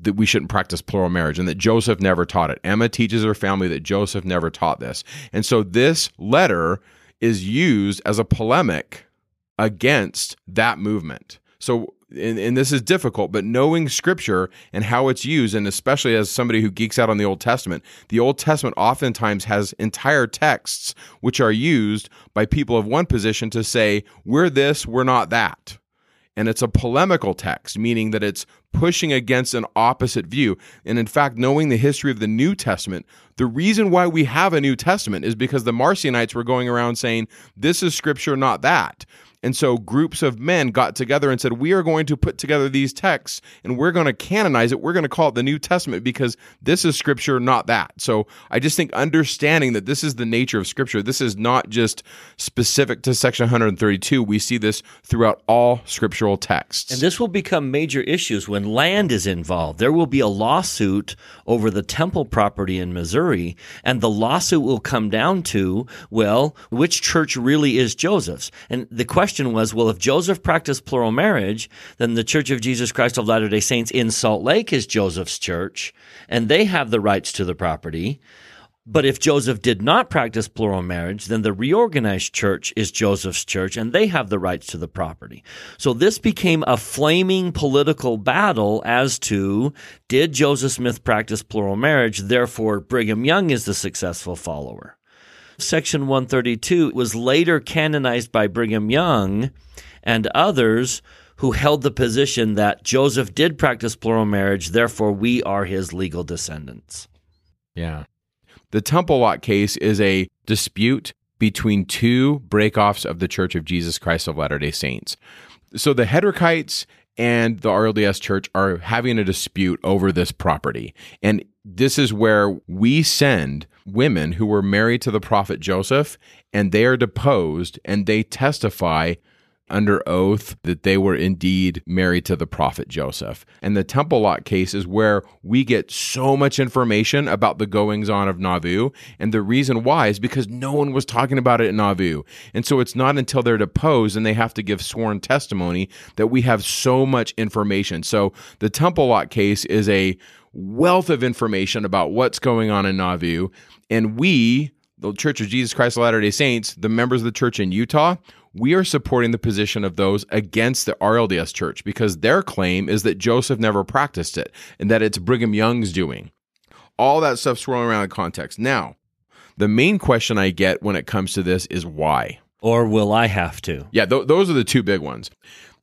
that we shouldn't practice plural marriage and that Joseph never taught it. Emma teaches her family that Joseph never taught this. And so this letter is used as a polemic against that movement. So and, and, this is difficult, but knowing scripture and how it's used, and especially as somebody who geeks out on the Old Testament, the Old Testament oftentimes has entire texts which are used by people of one position to say, we're this, we're not that. And it's a polemical text, meaning that it's pushing against an opposite view. And in fact, knowing the history of the New Testament, the reason why we have a New Testament is because the Marcionites were going around saying, this is scripture, not that. And so groups of men got together and said, We are going to put together these texts and we're going to canonize it. We're going to call it the New Testament because this is scripture, not that. So I just think understanding that this is the nature of scripture, this is not just specific to section 132. We see this throughout all scriptural texts. And this will become major issues when land is involved. There will be a lawsuit over the temple property in Missouri, and the lawsuit will come down to, well, which church really is Joseph's? And the question question was, well, if Joseph practiced plural marriage, then the Church of Jesus Christ of Latter day Saints in Salt Lake is Joseph's church, and they have the rights to the property. But if Joseph did not practice plural marriage, then the reorganized church is Joseph's church and they have the rights to the property. So this became a flaming political battle as to did Joseph Smith practice plural marriage? Therefore, Brigham Young is the successful follower. Section 132 was later canonized by Brigham Young and others who held the position that Joseph did practice plural marriage, therefore we are his legal descendants. Yeah. The Temple Lot case is a dispute between two breakoffs of the Church of Jesus Christ of Latter day Saints. So the Hedrickites and the RLDS Church are having a dispute over this property. And this is where we send women who were married to the prophet Joseph and they are deposed and they testify under oath that they were indeed married to the prophet Joseph. And the temple lot case is where we get so much information about the goings on of Nauvoo. And the reason why is because no one was talking about it in Nauvoo. And so it's not until they're deposed and they have to give sworn testimony that we have so much information. So the temple lot case is a wealth of information about what's going on in Nauvoo. And we, the Church of Jesus Christ of Latter day Saints, the members of the church in Utah, we are supporting the position of those against the RLDS church because their claim is that Joseph never practiced it and that it's Brigham Young's doing. All that stuff swirling around in context. Now, the main question I get when it comes to this is why? Or will I have to? Yeah, th- those are the two big ones.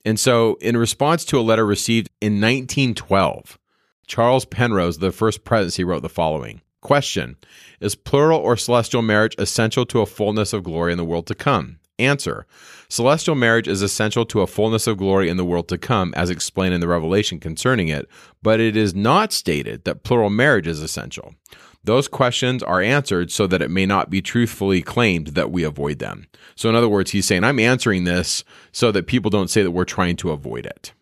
And so, in response to a letter received in 1912, Charles Penrose, the first presidency, wrote the following Question Is plural or celestial marriage essential to a fullness of glory in the world to come? Answer Celestial marriage is essential to a fullness of glory in the world to come, as explained in the Revelation concerning it, but it is not stated that plural marriage is essential. those questions are answered so that it may not be truthfully claimed that we avoid them. So, in other words, he's saying, I'm answering this so that people don't say that we're trying to avoid it.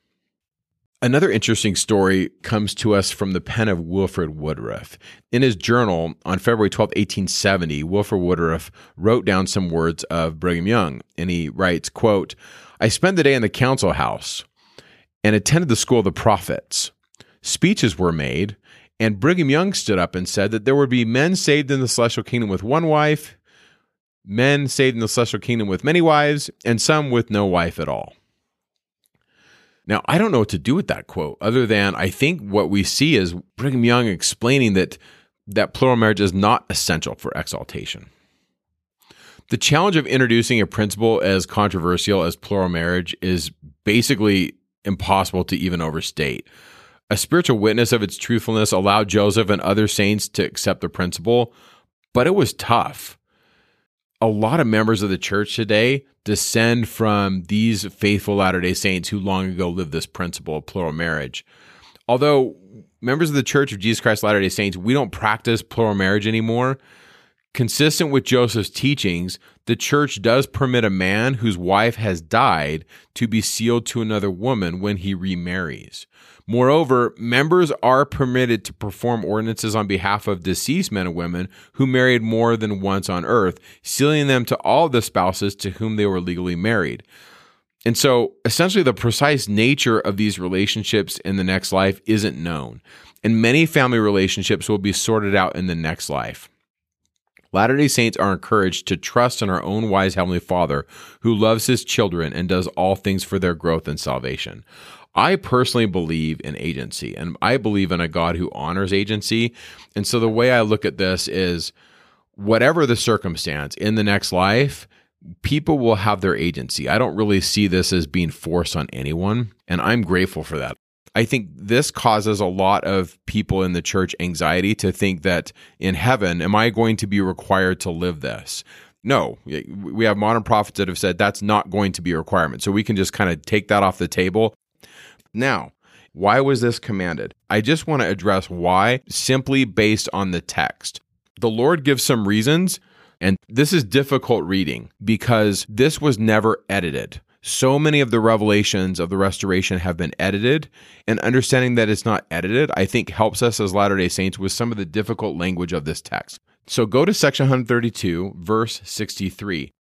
Another interesting story comes to us from the pen of Wilford Woodruff. In his journal on February 12, 1870, Wilford Woodruff wrote down some words of Brigham Young, and he writes, quote, I spent the day in the council house and attended the school of the prophets. Speeches were made, and Brigham Young stood up and said that there would be men saved in the celestial kingdom with one wife, men saved in the celestial kingdom with many wives, and some with no wife at all. Now, I don't know what to do with that quote other than I think what we see is Brigham Young explaining that that plural marriage is not essential for exaltation. The challenge of introducing a principle as controversial as plural marriage is basically impossible to even overstate. A spiritual witness of its truthfulness allowed Joseph and other saints to accept the principle, but it was tough. A lot of members of the church today descend from these faithful Latter day Saints who long ago lived this principle of plural marriage. Although members of the Church of Jesus Christ Latter day Saints, we don't practice plural marriage anymore. Consistent with Joseph's teachings, the church does permit a man whose wife has died to be sealed to another woman when he remarries. Moreover, members are permitted to perform ordinances on behalf of deceased men and women who married more than once on earth, sealing them to all the spouses to whom they were legally married. And so, essentially, the precise nature of these relationships in the next life isn't known. And many family relationships will be sorted out in the next life. Latter day Saints are encouraged to trust in our own wise Heavenly Father who loves His children and does all things for their growth and salvation. I personally believe in agency and I believe in a God who honors agency. And so the way I look at this is whatever the circumstance in the next life, people will have their agency. I don't really see this as being forced on anyone. And I'm grateful for that. I think this causes a lot of people in the church anxiety to think that in heaven, am I going to be required to live this? No, we have modern prophets that have said that's not going to be a requirement. So we can just kind of take that off the table now, why was this commanded? I just want to address why simply based on the text. The Lord gives some reasons, and this is difficult reading because this was never edited. So many of the revelations of the restoration have been edited, and understanding that it's not edited, I think, helps us as Latter day Saints with some of the difficult language of this text. So go to section 132, verse 63.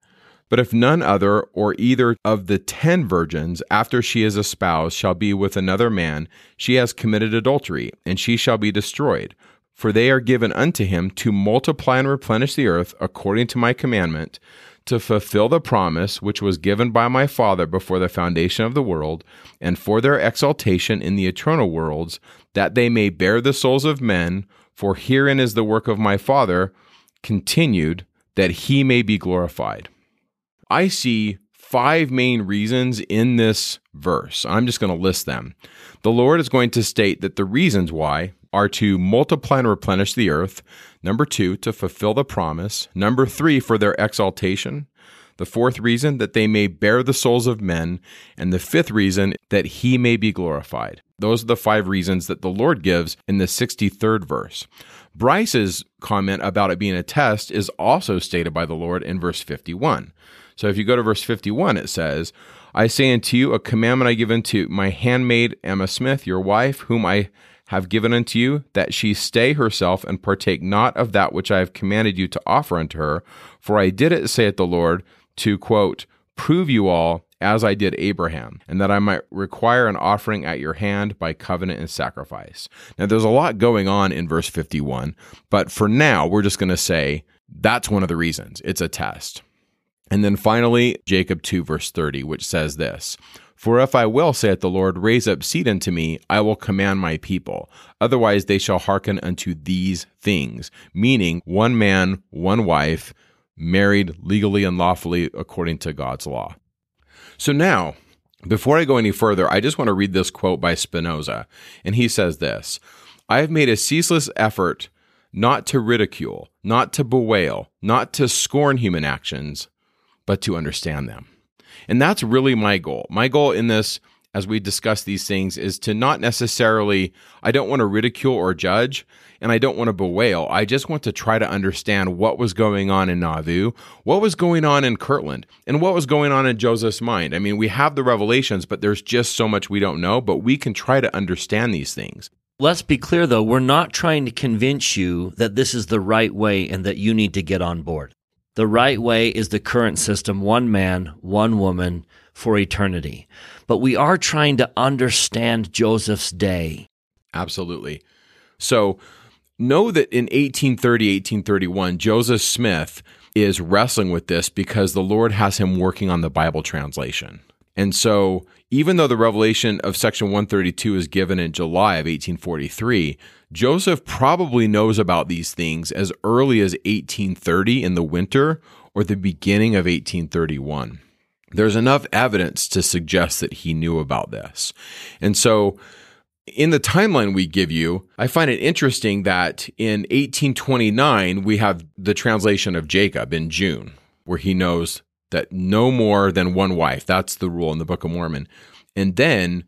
But if none other or either of the ten virgins, after she is espoused, shall be with another man, she has committed adultery, and she shall be destroyed. For they are given unto him to multiply and replenish the earth according to my commandment, to fulfill the promise which was given by my Father before the foundation of the world, and for their exaltation in the eternal worlds, that they may bear the souls of men. For herein is the work of my Father continued, that he may be glorified. I see five main reasons in this verse. I'm just going to list them. The Lord is going to state that the reasons why are to multiply and replenish the earth. Number two, to fulfill the promise. Number three, for their exaltation. The fourth reason, that they may bear the souls of men. And the fifth reason, that he may be glorified. Those are the five reasons that the Lord gives in the 63rd verse. Bryce's comment about it being a test is also stated by the Lord in verse 51. So if you go to verse 51, it says, I say unto you, a commandment I give unto my handmaid Emma Smith, your wife, whom I have given unto you, that she stay herself and partake not of that which I have commanded you to offer unto her. For I did it, saith the Lord, to quote, prove you all as I did Abraham, and that I might require an offering at your hand by covenant and sacrifice. Now, there's a lot going on in verse 51, but for now, we're just going to say that's one of the reasons. It's a test. And then finally, Jacob 2, verse 30, which says this For if I will, saith the Lord, raise up seed unto me, I will command my people. Otherwise they shall hearken unto these things, meaning one man, one wife, married legally and lawfully according to God's law. So now, before I go any further, I just want to read this quote by Spinoza. And he says this I have made a ceaseless effort not to ridicule, not to bewail, not to scorn human actions, but to understand them. And that's really my goal. My goal in this as we discuss these things is to not necessarily, I don't want to ridicule or judge, and I don't want to bewail. I just want to try to understand what was going on in Nauvoo, what was going on in Kirtland, and what was going on in Joseph's mind. I mean, we have the revelations, but there's just so much we don't know, but we can try to understand these things. Let's be clear though, we're not trying to convince you that this is the right way and that you need to get on board. The right way is the current system, one man, one woman for eternity. But we are trying to understand Joseph's day. Absolutely. So know that in 1830, 1831, Joseph Smith is wrestling with this because the Lord has him working on the Bible translation. And so, even though the revelation of section 132 is given in July of 1843, Joseph probably knows about these things as early as 1830 in the winter or the beginning of 1831. There's enough evidence to suggest that he knew about this. And so, in the timeline we give you, I find it interesting that in 1829, we have the translation of Jacob in June, where he knows that no more than one wife. That's the rule in the Book of Mormon. And then,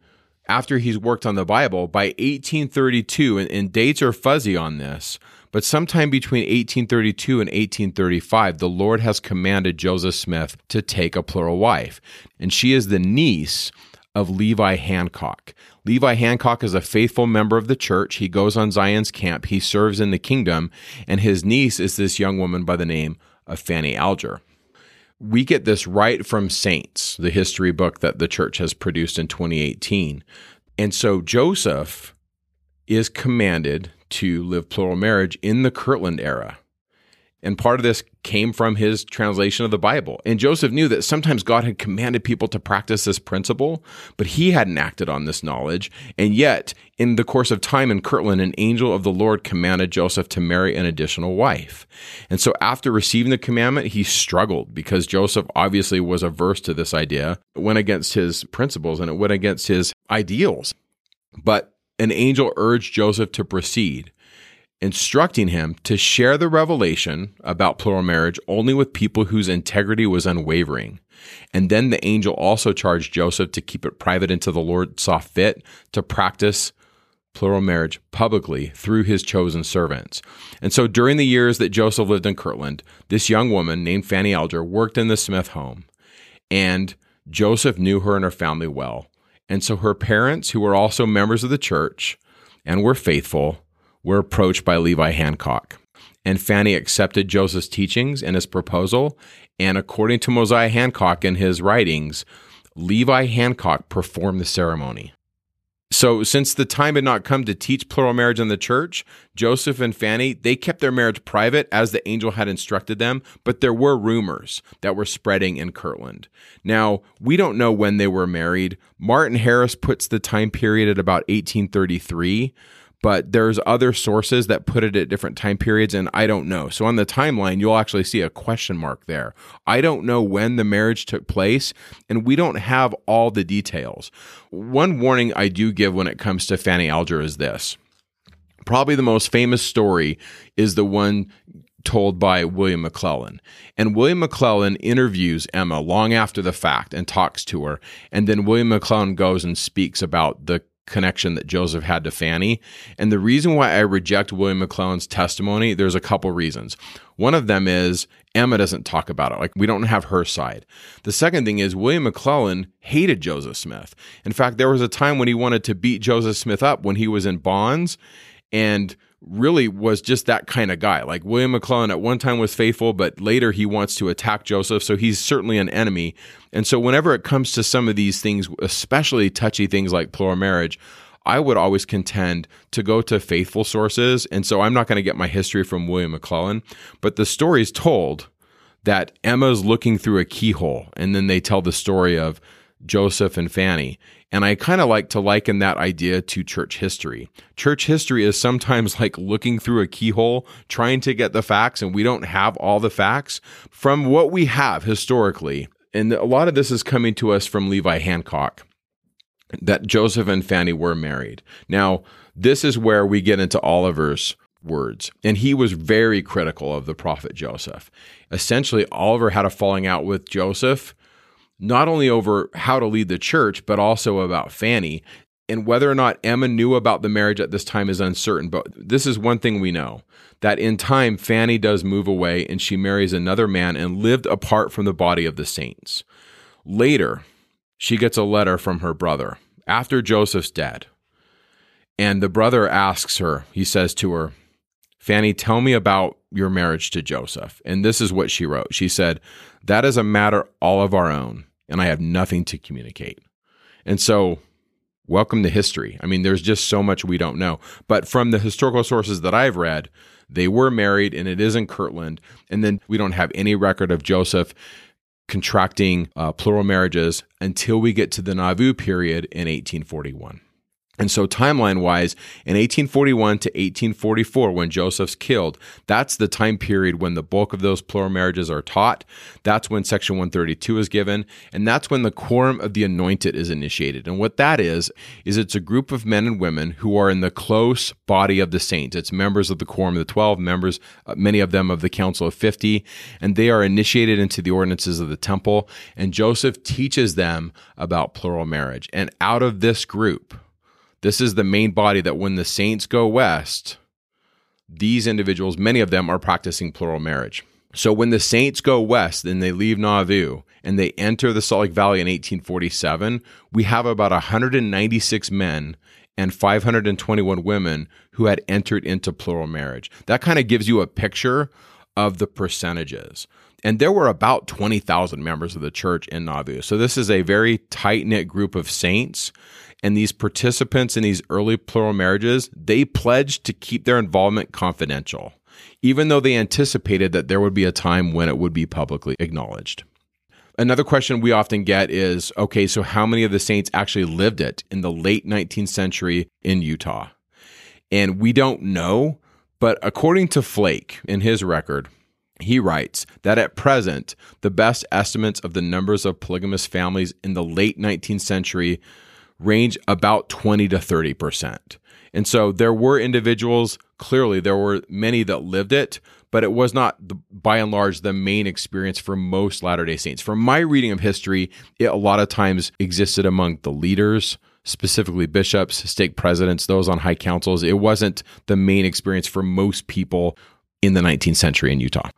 after he's worked on the Bible, by 1832, and, and dates are fuzzy on this, but sometime between 1832 and 1835, the Lord has commanded Joseph Smith to take a plural wife. And she is the niece of Levi Hancock. Levi Hancock is a faithful member of the church. He goes on Zion's camp, he serves in the kingdom, and his niece is this young woman by the name of Fanny Alger. We get this right from Saints, the history book that the church has produced in 2018. And so Joseph is commanded to live plural marriage in the Kirtland era. And part of this came from his translation of the Bible. And Joseph knew that sometimes God had commanded people to practice this principle, but he hadn't acted on this knowledge. And yet, in the course of time in Kirtland, an angel of the Lord commanded Joseph to marry an additional wife. And so, after receiving the commandment, he struggled because Joseph obviously was averse to this idea, it went against his principles and it went against his ideals. But an angel urged Joseph to proceed instructing him to share the revelation about plural marriage only with people whose integrity was unwavering. And then the angel also charged Joseph to keep it private until the Lord saw fit to practice plural marriage publicly through his chosen servants. And so during the years that Joseph lived in Kirtland, this young woman named Fanny Alger worked in the Smith home. And Joseph knew her and her family well. And so her parents, who were also members of the church and were faithful, were approached by Levi Hancock. And Fanny accepted Joseph's teachings and his proposal. And according to Mosiah Hancock in his writings, Levi Hancock performed the ceremony. So, since the time had not come to teach plural marriage in the church, Joseph and Fanny, they kept their marriage private as the angel had instructed them, but there were rumors that were spreading in Kirtland. Now, we don't know when they were married. Martin Harris puts the time period at about 1833 but there's other sources that put it at different time periods and I don't know. So on the timeline, you'll actually see a question mark there. I don't know when the marriage took place and we don't have all the details. One warning I do give when it comes to Fanny Alger is this. Probably the most famous story is the one told by William McLellin. And William McLellin interviews Emma long after the fact and talks to her. And then William McLellin goes and speaks about the connection that Joseph had to Fanny. And the reason why I reject William McLellin's testimony, there's a couple reasons. One of them is Emma doesn't talk about it. Like we don't have her side. The second thing is William McLellin hated Joseph Smith. In fact, there was a time when he wanted to beat Joseph Smith up when he was in bonds and really was just that kind of guy. Like William McLellin at one time was faithful, but later he wants to attack Joseph. So he's certainly an enemy. And so whenever it comes to some of these things, especially touchy things like plural marriage, I would always contend to go to faithful sources. And so I'm not going to get my history from William McLellin, but the story is told that Emma's looking through a keyhole and then they tell the story of Joseph and Fanny. And I kind of like to liken that idea to church history. Church history is sometimes like looking through a keyhole, trying to get the facts, and we don't have all the facts. From what we have historically, and a lot of this is coming to us from Levi Hancock, that Joseph and Fanny were married. Now, this is where we get into Oliver's words. And he was very critical of the prophet Joseph. Essentially, Oliver had a falling out with Joseph not only over how to lead the church, but also about Fanny. And whether or not Emma knew about the marriage at this time is uncertain. But this is one thing we know that in time, Fanny does move away and she marries another man and lived apart from the body of the saints. Later, she gets a letter from her brother after Joseph's dead. And the brother asks her, he says to her, Fanny, tell me about your marriage to Joseph. And this is what she wrote. She said, That is a matter all of our own, and I have nothing to communicate. And so, welcome to history. I mean, there's just so much we don't know. But from the historical sources that I've read, they were married, and it is in Kirtland. And then we don't have any record of Joseph contracting uh, plural marriages until we get to the Nauvoo period in 1841. And so, timeline wise, in 1841 to 1844, when Joseph's killed, that's the time period when the bulk of those plural marriages are taught. That's when Section 132 is given. And that's when the Quorum of the Anointed is initiated. And what that is, is it's a group of men and women who are in the close body of the saints. It's members of the Quorum of the 12, members, uh, many of them of the Council of 50, and they are initiated into the ordinances of the temple. And Joseph teaches them about plural marriage. And out of this group, this is the main body that when the saints go west, these individuals, many of them are practicing plural marriage. So when the saints go west and they leave Nauvoo and they enter the Salt Lake Valley in 1847, we have about 196 men and 521 women who had entered into plural marriage. That kind of gives you a picture of the percentages. And there were about 20,000 members of the church in Nauvoo. So this is a very tight knit group of saints and these participants in these early plural marriages, they pledged to keep their involvement confidential, even though they anticipated that there would be a time when it would be publicly acknowledged. Another question we often get is okay, so how many of the saints actually lived it in the late 19th century in Utah? And we don't know, but according to Flake in his record, he writes that at present, the best estimates of the numbers of polygamous families in the late 19th century range about 20 to 30%. And so there were individuals, clearly, there were many that lived it, but it was not, the, by and large, the main experience for most Latter day Saints. From my reading of history, it a lot of times existed among the leaders, specifically bishops, stake presidents, those on high councils. It wasn't the main experience for most people in the 19th century in Utah.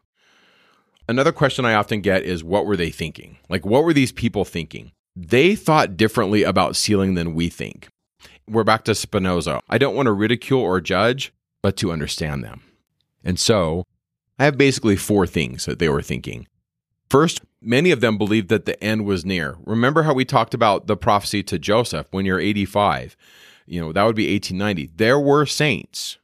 Another question I often get is what were they thinking? Like, what were these people thinking? They thought differently about sealing than we think. We're back to Spinoza. I don't want to ridicule or judge, but to understand them. And so I have basically four things that they were thinking. First, many of them believed that the end was near. Remember how we talked about the prophecy to Joseph when you're 85? You know, that would be 1890. There were saints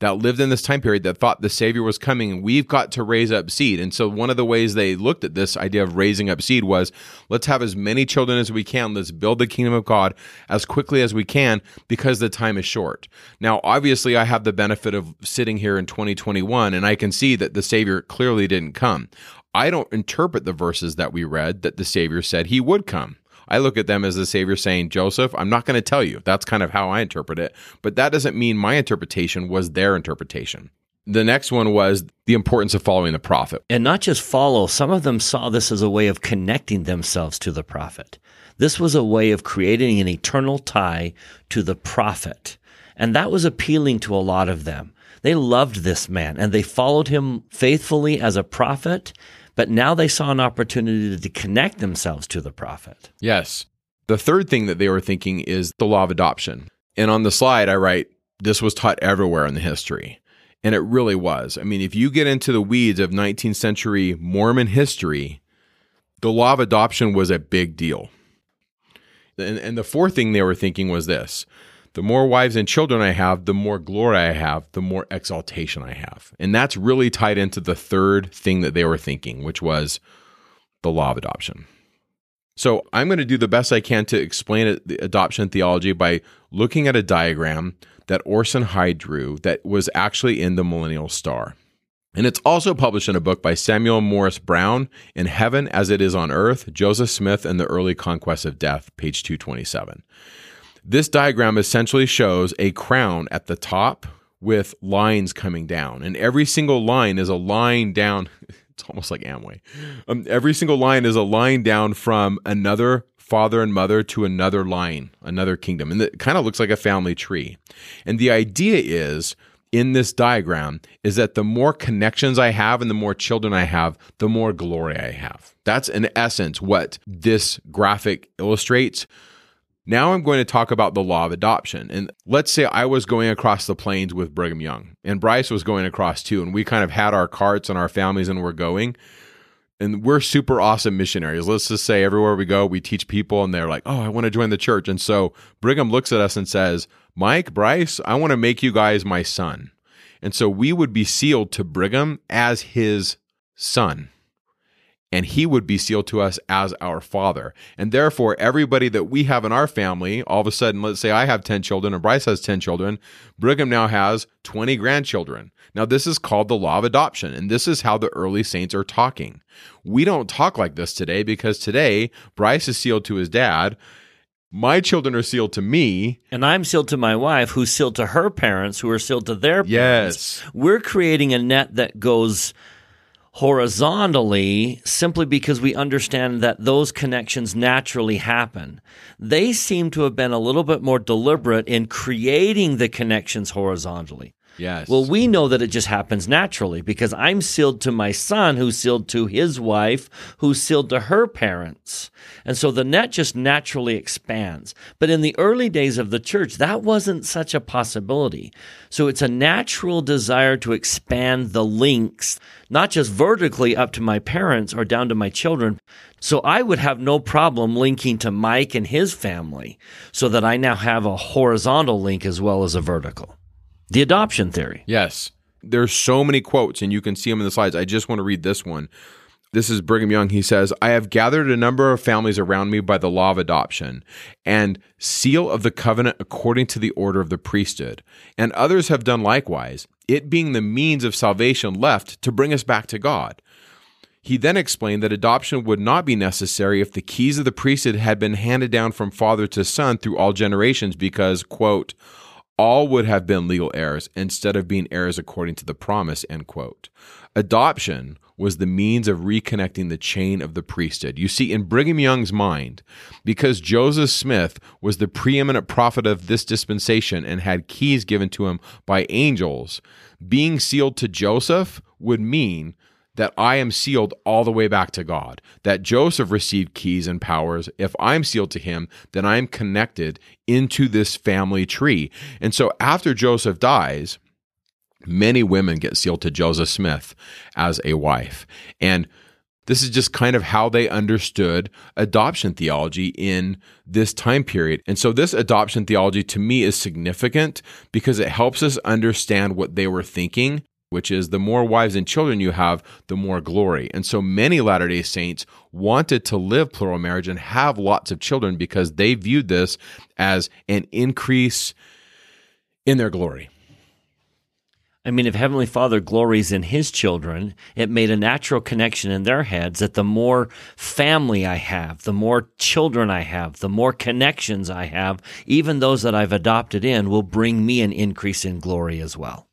that lived in this time period that thought the Savior was coming and we've got to raise up seed. And so one of the ways they looked at this idea of raising up seed was let's have as many children as we can. Let's build the kingdom of God as quickly as we can because the time is short. Now, obviously, I have the benefit of sitting here in 2021 and I can see that the Savior clearly didn't come. I don't interpret the verses that we read that the Savior said he would come. I look at them as the Savior saying, Joseph, I'm not going to tell you. That's kind of how I interpret it. But that doesn't mean my interpretation was their interpretation. The next one was the importance of following the prophet. And not just follow, some of them saw this as a way of connecting themselves to the prophet. This was a way of creating an eternal tie to the prophet. And that was appealing to a lot of them. They loved this man and they followed him faithfully as a prophet but now they saw an opportunity to connect themselves to the prophet. Yes. The third thing that they were thinking is the law of adoption. And on the slide, I write, this was taught everywhere in the history. And it really was. I mean, if you get into the weeds of 19th century Mormon history, the law of adoption was a big deal. And, and the fourth thing they were thinking was this the more wives and children I have, the more glory I have, the more exaltation I have. And that's really tied into the third thing that they were thinking, which was the law of adoption. So I'm going to do the best I can to explain the adoption theology by looking at a diagram that Orson Hyde drew that was actually in the Millennial Star. And it's also published in a book by Samuel Morris Brown, In Heaven as It Is on Earth, Joseph Smith and the Early Conquest of Death, page 227. This diagram essentially shows a crown at the top with lines coming down, and every single line is a line down. It's almost like Amway. Um, every single line is a line down from another father and mother to another line, another kingdom. And it kind of looks like a family tree. And the idea is in this diagram is that the more connections I have and the more children I have, the more glory I have. That's in essence what this graphic illustrates. Now I'm going to talk about the law of adoption. And let's say I was going across the plains with Brigham Young and Bryce was going across too. And we kind of had our carts and our families and we're going. And we're super awesome missionaries. Let's just say everywhere we go, we teach people and they're like, oh, I want to join the church. And so Brigham looks at us and says, Mike, Bryce, I want to make you guys my son. And so we would be sealed to Brigham as his son and he would be sealed to us as our father. And therefore, everybody that we have in our family, all of a sudden, let's say I have 10 children and Bryce has 10 children, Brigham now has 20 grandchildren. Now, this is called the law of adoption, and this is how the early saints are talking. We don't talk like this today because today, Bryce is sealed to his dad. My children are sealed to me. And I'm sealed to my wife, who's sealed to her parents, who are sealed to their parents. Yes. We're creating a net that goes horizontally simply because we understand that those connections naturally happen. They seem to have been a little bit more deliberate in creating the connections horizontally. Yes. Well, we know that it just happens naturally because I'm sealed to my son, who's sealed to his wife, who's sealed to her parents. And so the net just naturally expands. But in the early days of the church, that wasn't such a possibility. So it's a natural desire to expand the links, not just vertically up to my parents or down to my children. So I would have no problem linking to Mike and his family so that I now have a horizontal link as well as a vertical. The adoption theory. Yes. There's so many quotes, and you can see them in the slides. I just want to read this one. This is Brigham Young. He says, I have gathered a number of families around me by the law of adoption and seal of the covenant according to the order of the priesthood. And others have done likewise, it being the means of salvation left to bring us back to God. He then explained that adoption would not be necessary if the keys of the priesthood had been handed down from father to son through all generations because, quote, all would have been legal heirs instead of being heirs according to the promise, end quote. Adoption was the means of reconnecting the chain of the priesthood. You see, in Brigham Young's mind, because Joseph Smith was the preeminent prophet of this dispensation and had keys given to him by angels, being sealed to Joseph would mean that I am sealed all the way back to God, that Joseph received keys and powers. If I'm sealed to him, then I'm connected into this family tree. And so after Joseph dies, many women get sealed to Joseph Smith as a wife. And this is just kind of how they understood adoption theology in this time period. And so, this adoption theology to me is significant because it helps us understand what they were thinking which is the more wives and children you have, the more glory. And so many Latter day Saints wanted to live plural marriage and have lots of children because they viewed this as an increase in their glory. I mean, if Heavenly Father glories in His children, it made a natural connection in their heads that the more family I have, the more children I have, the more connections I have, even those that I've adopted in, will bring me an increase in glory as well.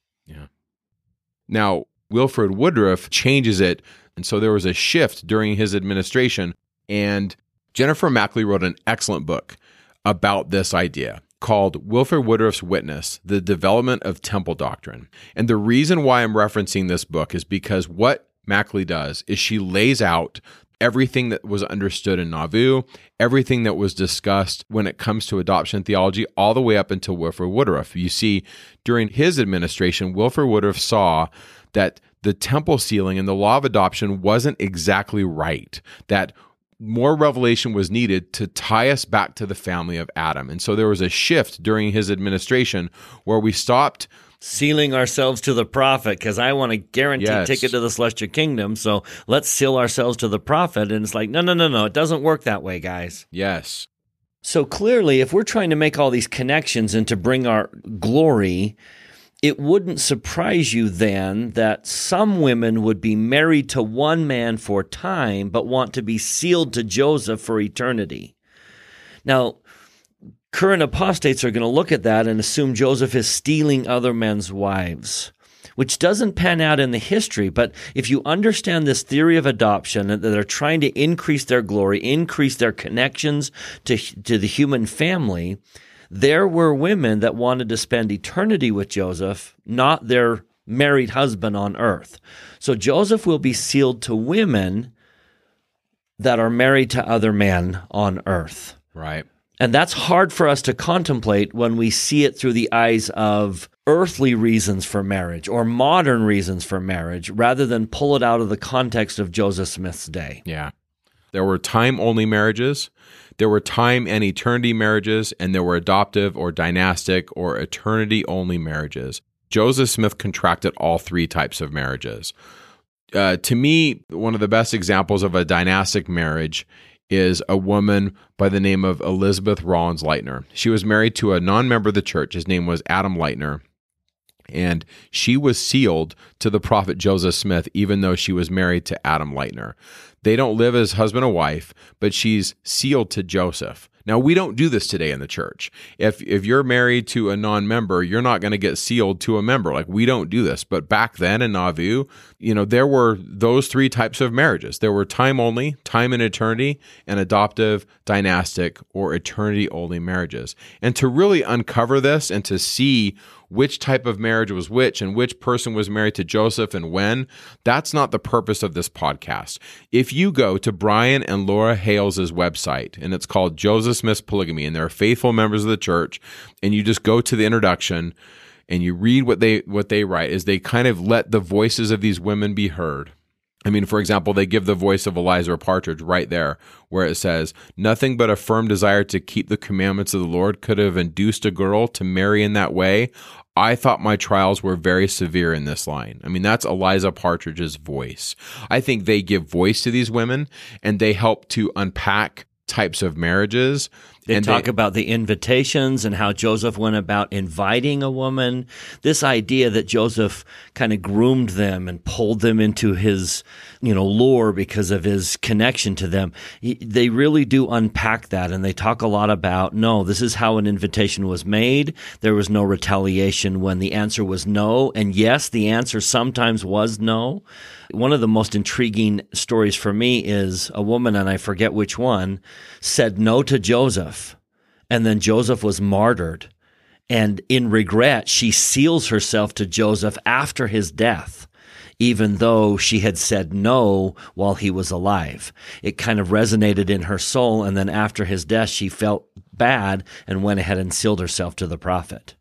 Now, Wilford Woodruff changes it. And so there was a shift during his administration. And Jennifer Mackley wrote an excellent book about this idea called Wilford Woodruff's Witness The Development of Temple Doctrine. And the reason why I'm referencing this book is because what Mackley does is she lays out everything that was understood in Nauvoo, everything that was discussed when it comes to adoption theology, all the way up until Wilford Woodruff. You see, during his administration, Wilford Woodruff saw that the temple sealing and the law of adoption wasn't exactly right, that more revelation was needed to tie us back to the family of Adam. And so there was a shift during his administration where we stopped sealing ourselves to the prophet because I want a guaranteed Yes. ticket to the celestial kingdom. So let's seal ourselves to the prophet. And it's like, no, no, no, no. It doesn't work that way, guys. Yes. So clearly, if we're trying to make all these connections and to bring our glory, it wouldn't surprise you then that some women would be married to one man for time, but want to be sealed to Joseph for eternity. Now, current apostates are going to look at that and assume Joseph is stealing other men's wives. which doesn't pan out in the history. But if you understand this theory of adoption, that they're trying to increase their glory, increase their connections to, to the human family, there were women that wanted to spend eternity with Joseph, not their married husband on earth. So Joseph will be sealed to women that are married to other men on earth. Right. And that's hard for us to contemplate when we see it through the eyes of earthly reasons for marriage or modern reasons for marriage rather than pull it out of the context of Joseph Smith's day. Yeah. There were time only marriages, there were time and eternity marriages, and there were adoptive or dynastic or eternity only marriages. Joseph Smith contracted all three types of marriages. Uh, to me, one of the best examples of a dynastic marriage is a woman by the name of Elizabeth Rollins Lightner. She was married to a non member of the church. His name was Adam Lightner. And she was sealed to the prophet Joseph Smith, even though she was married to Adam Lightner. They don't live as husband and wife, but she's sealed to Joseph. Now we don't do this today in the church. If if you're married to a non-member, you're not going to get sealed to a member. Like we don't do this. But back then in Nauvoo, you know, there were those three types of marriages. There were time only, time and eternity, and adoptive, dynastic, or eternity only marriages. And to really uncover this and to see which type of marriage was which and which person was married to Joseph and when. That's not the purpose of this podcast. If you go to Brian and Laura Hales' website, and it's called Joseph Smith's Polygamy, and they're faithful members of the church, and you just go to the introduction and you read what they what they write, is they kind of let the voices of these women be heard. I mean, for example, they give the voice of Eliza Partridge right there, where it says, Nothing but a firm desire to keep the commandments of the Lord could have induced a girl to marry in that way. I thought my trials were very severe in this line. I mean, that's Eliza Partridge's voice. I think they give voice to these women and they help to unpack types of marriages. They and talk they, about the invitations and how Joseph went about inviting a woman. This idea that Joseph kind of groomed them and pulled them into his, you know, lore because of his connection to them. They really do unpack that and they talk a lot about, no, this is how an invitation was made. There was no retaliation when the answer was no. And yes, the answer sometimes was no. One of the most intriguing stories for me is a woman, and I forget which one, said no to Joseph. And then Joseph was martyred. And in regret, she seals herself to Joseph after his death, even though she had said no while he was alive. It kind of resonated in her soul. And then after his death, she felt bad and went ahead and sealed herself to the prophet.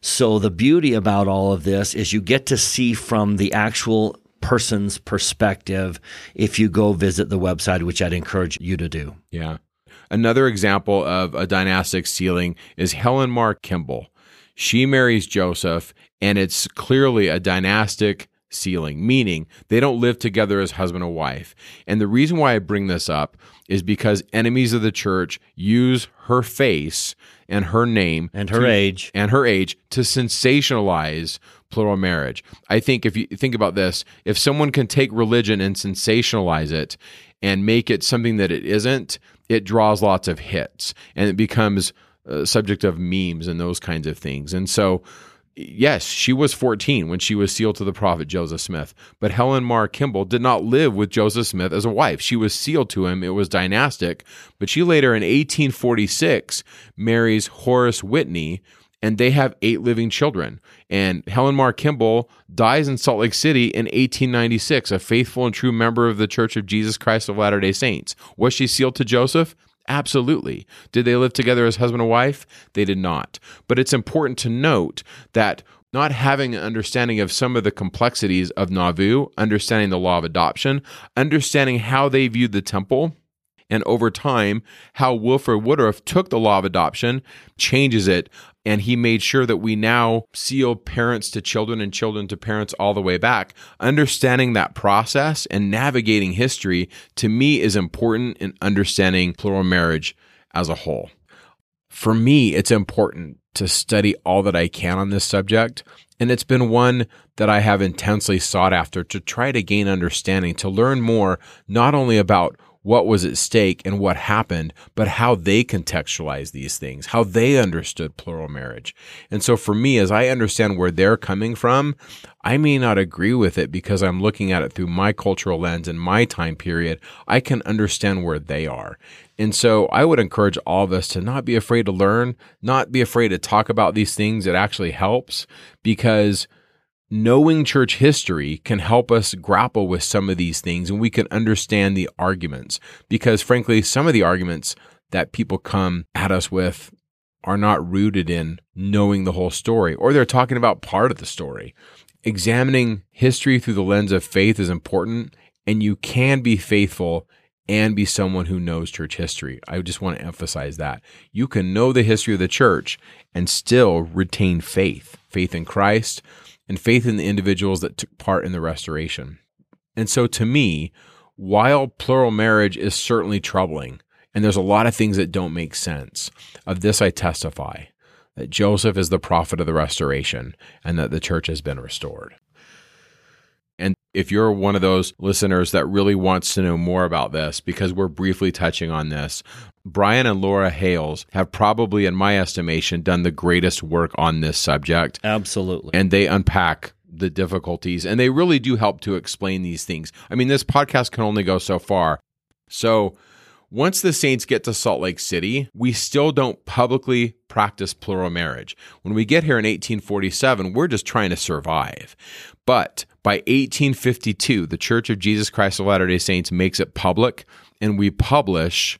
So the beauty about all of this is you get to see from the actual person's perspective if you go visit the website, which I'd encourage you to do. Yeah. Another example of a dynastic sealing is Helen Mar Kimball. She marries Joseph, and it's clearly a dynastic sealing, meaning they don't live together as husband and wife. And the reason why I bring this up is because enemies of the church use her face and her name and her to, age and her age to sensationalize plural marriage. I think if you think about this, if someone can take religion and sensationalize it and make it something that it isn't, it draws lots of hits and it becomes a subject of memes and those kinds of things. And so yes, she was 14 when she was sealed to the prophet Joseph Smith. But Helen Mar Kimball did not live with Joseph Smith as a wife. She was sealed to him. It was dynastic. But she later in 1846 marries Horace Whitney, and they have eight living children. And Helen Mar Kimball dies in Salt Lake City in 1896, a faithful and true member of the Church of Jesus Christ of Latter day Saints. Was she sealed to Joseph? Absolutely. Did they live together as husband and wife? They did not. But it's important to note that not having an understanding of some of the complexities of Nauvoo, understanding the law of adoption, understanding how they viewed the temple, and over time, how Wilford Woodruff took the law of adoption, changes it, and he made sure that we now seal parents to children and children to parents all the way back. Understanding that process and navigating history to me is important in understanding plural marriage as a whole. For me, it's important to study all that I can on this subject. And it's been one that I have intensely sought after to try to gain understanding, to learn more, not only about what was at stake and what happened, but how they contextualize these things, how they understood plural marriage. And so for me, as I understand where they're coming from, I may not agree with it because I'm looking at it through my cultural lens and my time period. I can understand where they are. And so I would encourage all of us to not be afraid to learn, not be afraid to talk about these things. It actually helps because knowing church history can help us grapple with some of these things and we can understand the arguments because frankly some of the arguments that people come at us with are not rooted in knowing the whole story or they're talking about part of the story examining history through the lens of faith is important and you can be faithful and be someone who knows church history. I just want to emphasize that. You can know the history of the church and still retain faith, faith in Christ, and faith in the individuals that took part in the restoration. And so to me, while plural marriage is certainly troubling, and there's a lot of things that don't make sense, of this I testify that Joseph is the prophet of the restoration and that the church has been restored. If you're one of those listeners that really wants to know more about this, because we're briefly touching on this, Brian and Laura Hales have probably, in my estimation, done the greatest work on this subject. Absolutely. And they unpack the difficulties and they really do help to explain these things. I mean, this podcast can only go so far. So, once the Saints get to Salt Lake City, we still don't publicly practice plural marriage. When we get here in 1847, we're just trying to survive. But by 1852, the Church of Jesus Christ of Latter day Saints makes it public, and we publish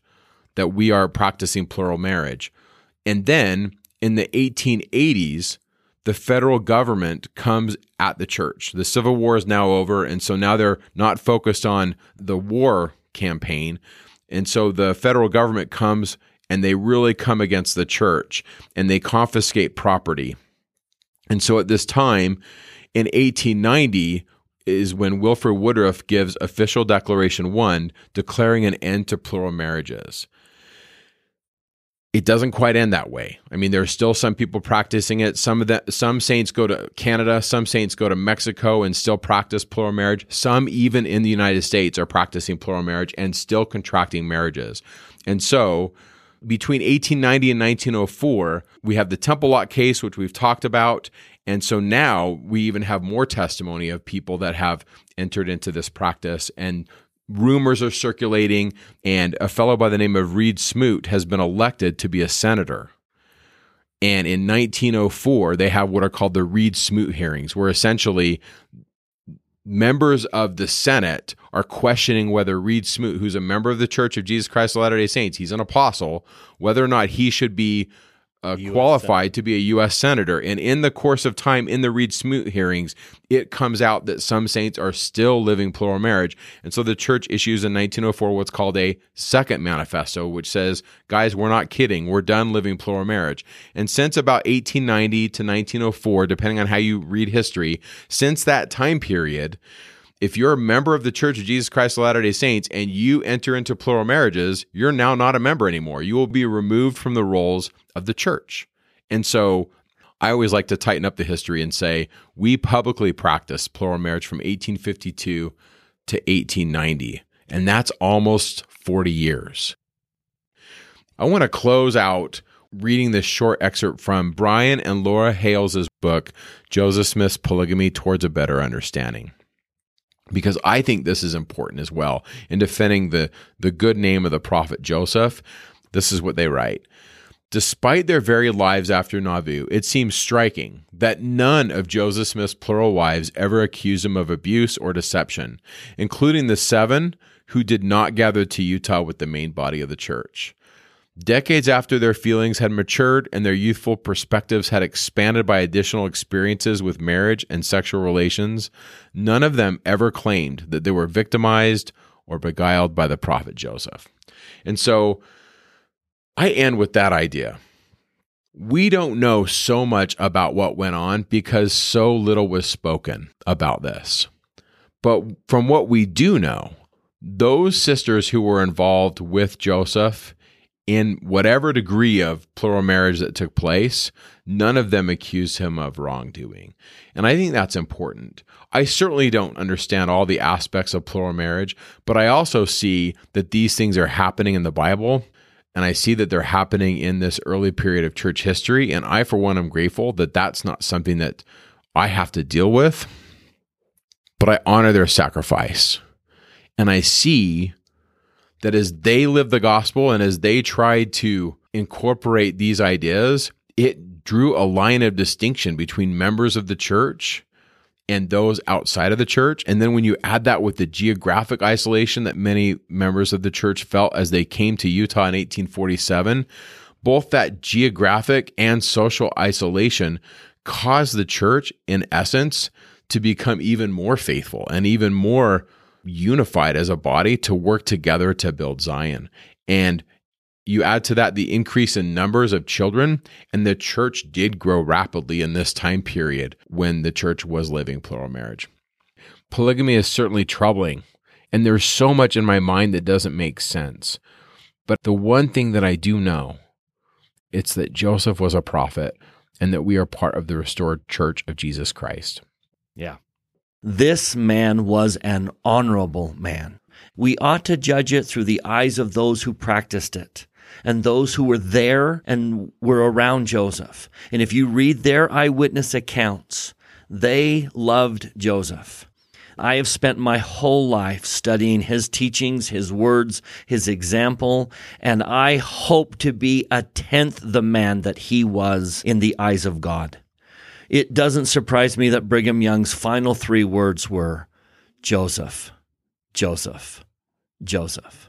that we are practicing plural marriage. And then in the 1880s, the federal government comes at the church. The Civil War is now over, and so now they're not focused on the war campaign and so the federal government comes and they really come against the church and they confiscate property. And so at this time in 1890 is when Wilford Woodruff gives official declaration 1 declaring an end to plural marriages it doesn't quite end that way. I mean, there are still some people practicing it. Some of the some saints go to Canada, some saints go to Mexico and still practice plural marriage. Some even in the United States are practicing plural marriage and still contracting marriages. And so, between 1890 and 1904, we have the Temple Lot case, which we've talked about. And so now we even have more testimony of people that have entered into this practice and rumors are circulating, and a fellow by the name of Reed Smoot has been elected to be a senator. And in 1904, they have what are called the Reed Smoot hearings, where essentially members of the Senate are questioning whether Reed Smoot, who's a member of the Church of Jesus Christ of Latter day Saints, he's an apostle, whether or not he should be uh, qualified to be a U.S. senator. And in the course of time, in the Reed Smoot hearings, it comes out that some saints are still living plural marriage. And so the church issues in 1904 what's called a second manifesto, which says, guys, we're not kidding. We're done living plural marriage. And since about 1890 to 1904, depending on how you read history, since that time period, if you're a member of the Church of Jesus Christ of Latter day Saints and you enter into plural marriages, you're now not a member anymore. You will be removed from the rolls of the church. And so I always like to tighten up the history and say we publicly practiced plural marriage from 1852 to 1890, and that's almost 40 years. I want to close out reading this short excerpt from Brian and Laura Hales' book, Joseph Smith's Polygamy Towards a Better Understanding because I think this is important as well in defending the, the good name of the prophet Joseph. This is what they write. Despite their very lives after Nauvoo, it seems striking that none of Joseph Smith's plural wives ever accused him of abuse or deception, including the seven who did not gather to Utah with the main body of the church. Decades after their feelings had matured and their youthful perspectives had expanded by additional experiences with marriage and sexual relations, none of them ever claimed that they were victimized or beguiled by the prophet Joseph. And so I end with that idea. We don't know so much about what went on because so little was spoken about this. But from what we do know, those sisters who were involved with Joseph in whatever degree of plural marriage that took place, none of them accused him of wrongdoing. And I think that's important. I certainly don't understand all the aspects of plural marriage, but I also see that these things are happening in the Bible. And I see that they're happening in this early period of church history. And I, for one, am grateful that that's not something that I have to deal with, but I honor their sacrifice. And I see that as they live the gospel and as they tried to incorporate these ideas, it drew a line of distinction between members of the church and those outside of the church. And then when you add that with the geographic isolation that many members of the church felt as they came to Utah in 1847, both that geographic and social isolation caused the church, in essence, to become even more faithful and even more unified as a body to work together to build Zion. And you add to that the increase in numbers of children, and the church did grow rapidly in this time period when the church was living plural marriage. Polygamy is certainly troubling, and there's so much in my mind that doesn't make sense. But the one thing that I do know, it's that Joseph was a prophet and that we are part of the restored church of Jesus Christ. Yeah. This man was an honorable man. We ought to judge it through the eyes of those who practiced it and those who were there and were around Joseph. And if you read their eyewitness accounts, they loved Joseph. I have spent my whole life studying his teachings, his words, his example, and I hope to be a tenth the man that he was in the eyes of God. It doesn't surprise me that Brigham Young's final three words were Joseph, Joseph, Joseph.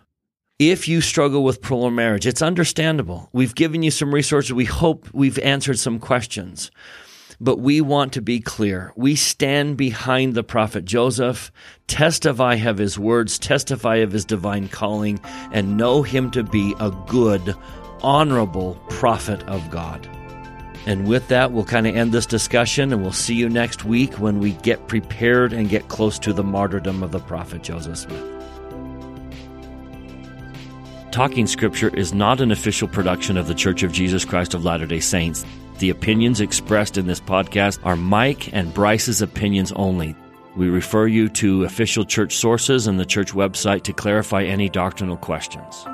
If you struggle with plural marriage, it's understandable. We've given you some resources. We hope we've answered some questions. But we want to be clear. We stand behind the prophet Joseph, testify of his words, testify of his divine calling, and know him to be a good, honorable prophet of God. And with that, we'll kind of end this discussion and we'll see you next week when we get prepared and get close to the martyrdom of the prophet Joseph Smith. Talking Scripture is not an official production of the Church of Jesus Christ of Latter day Saints. The opinions expressed in this podcast are Mike and Bryce's opinions only. We refer you to official church sources and the church website to clarify any doctrinal questions.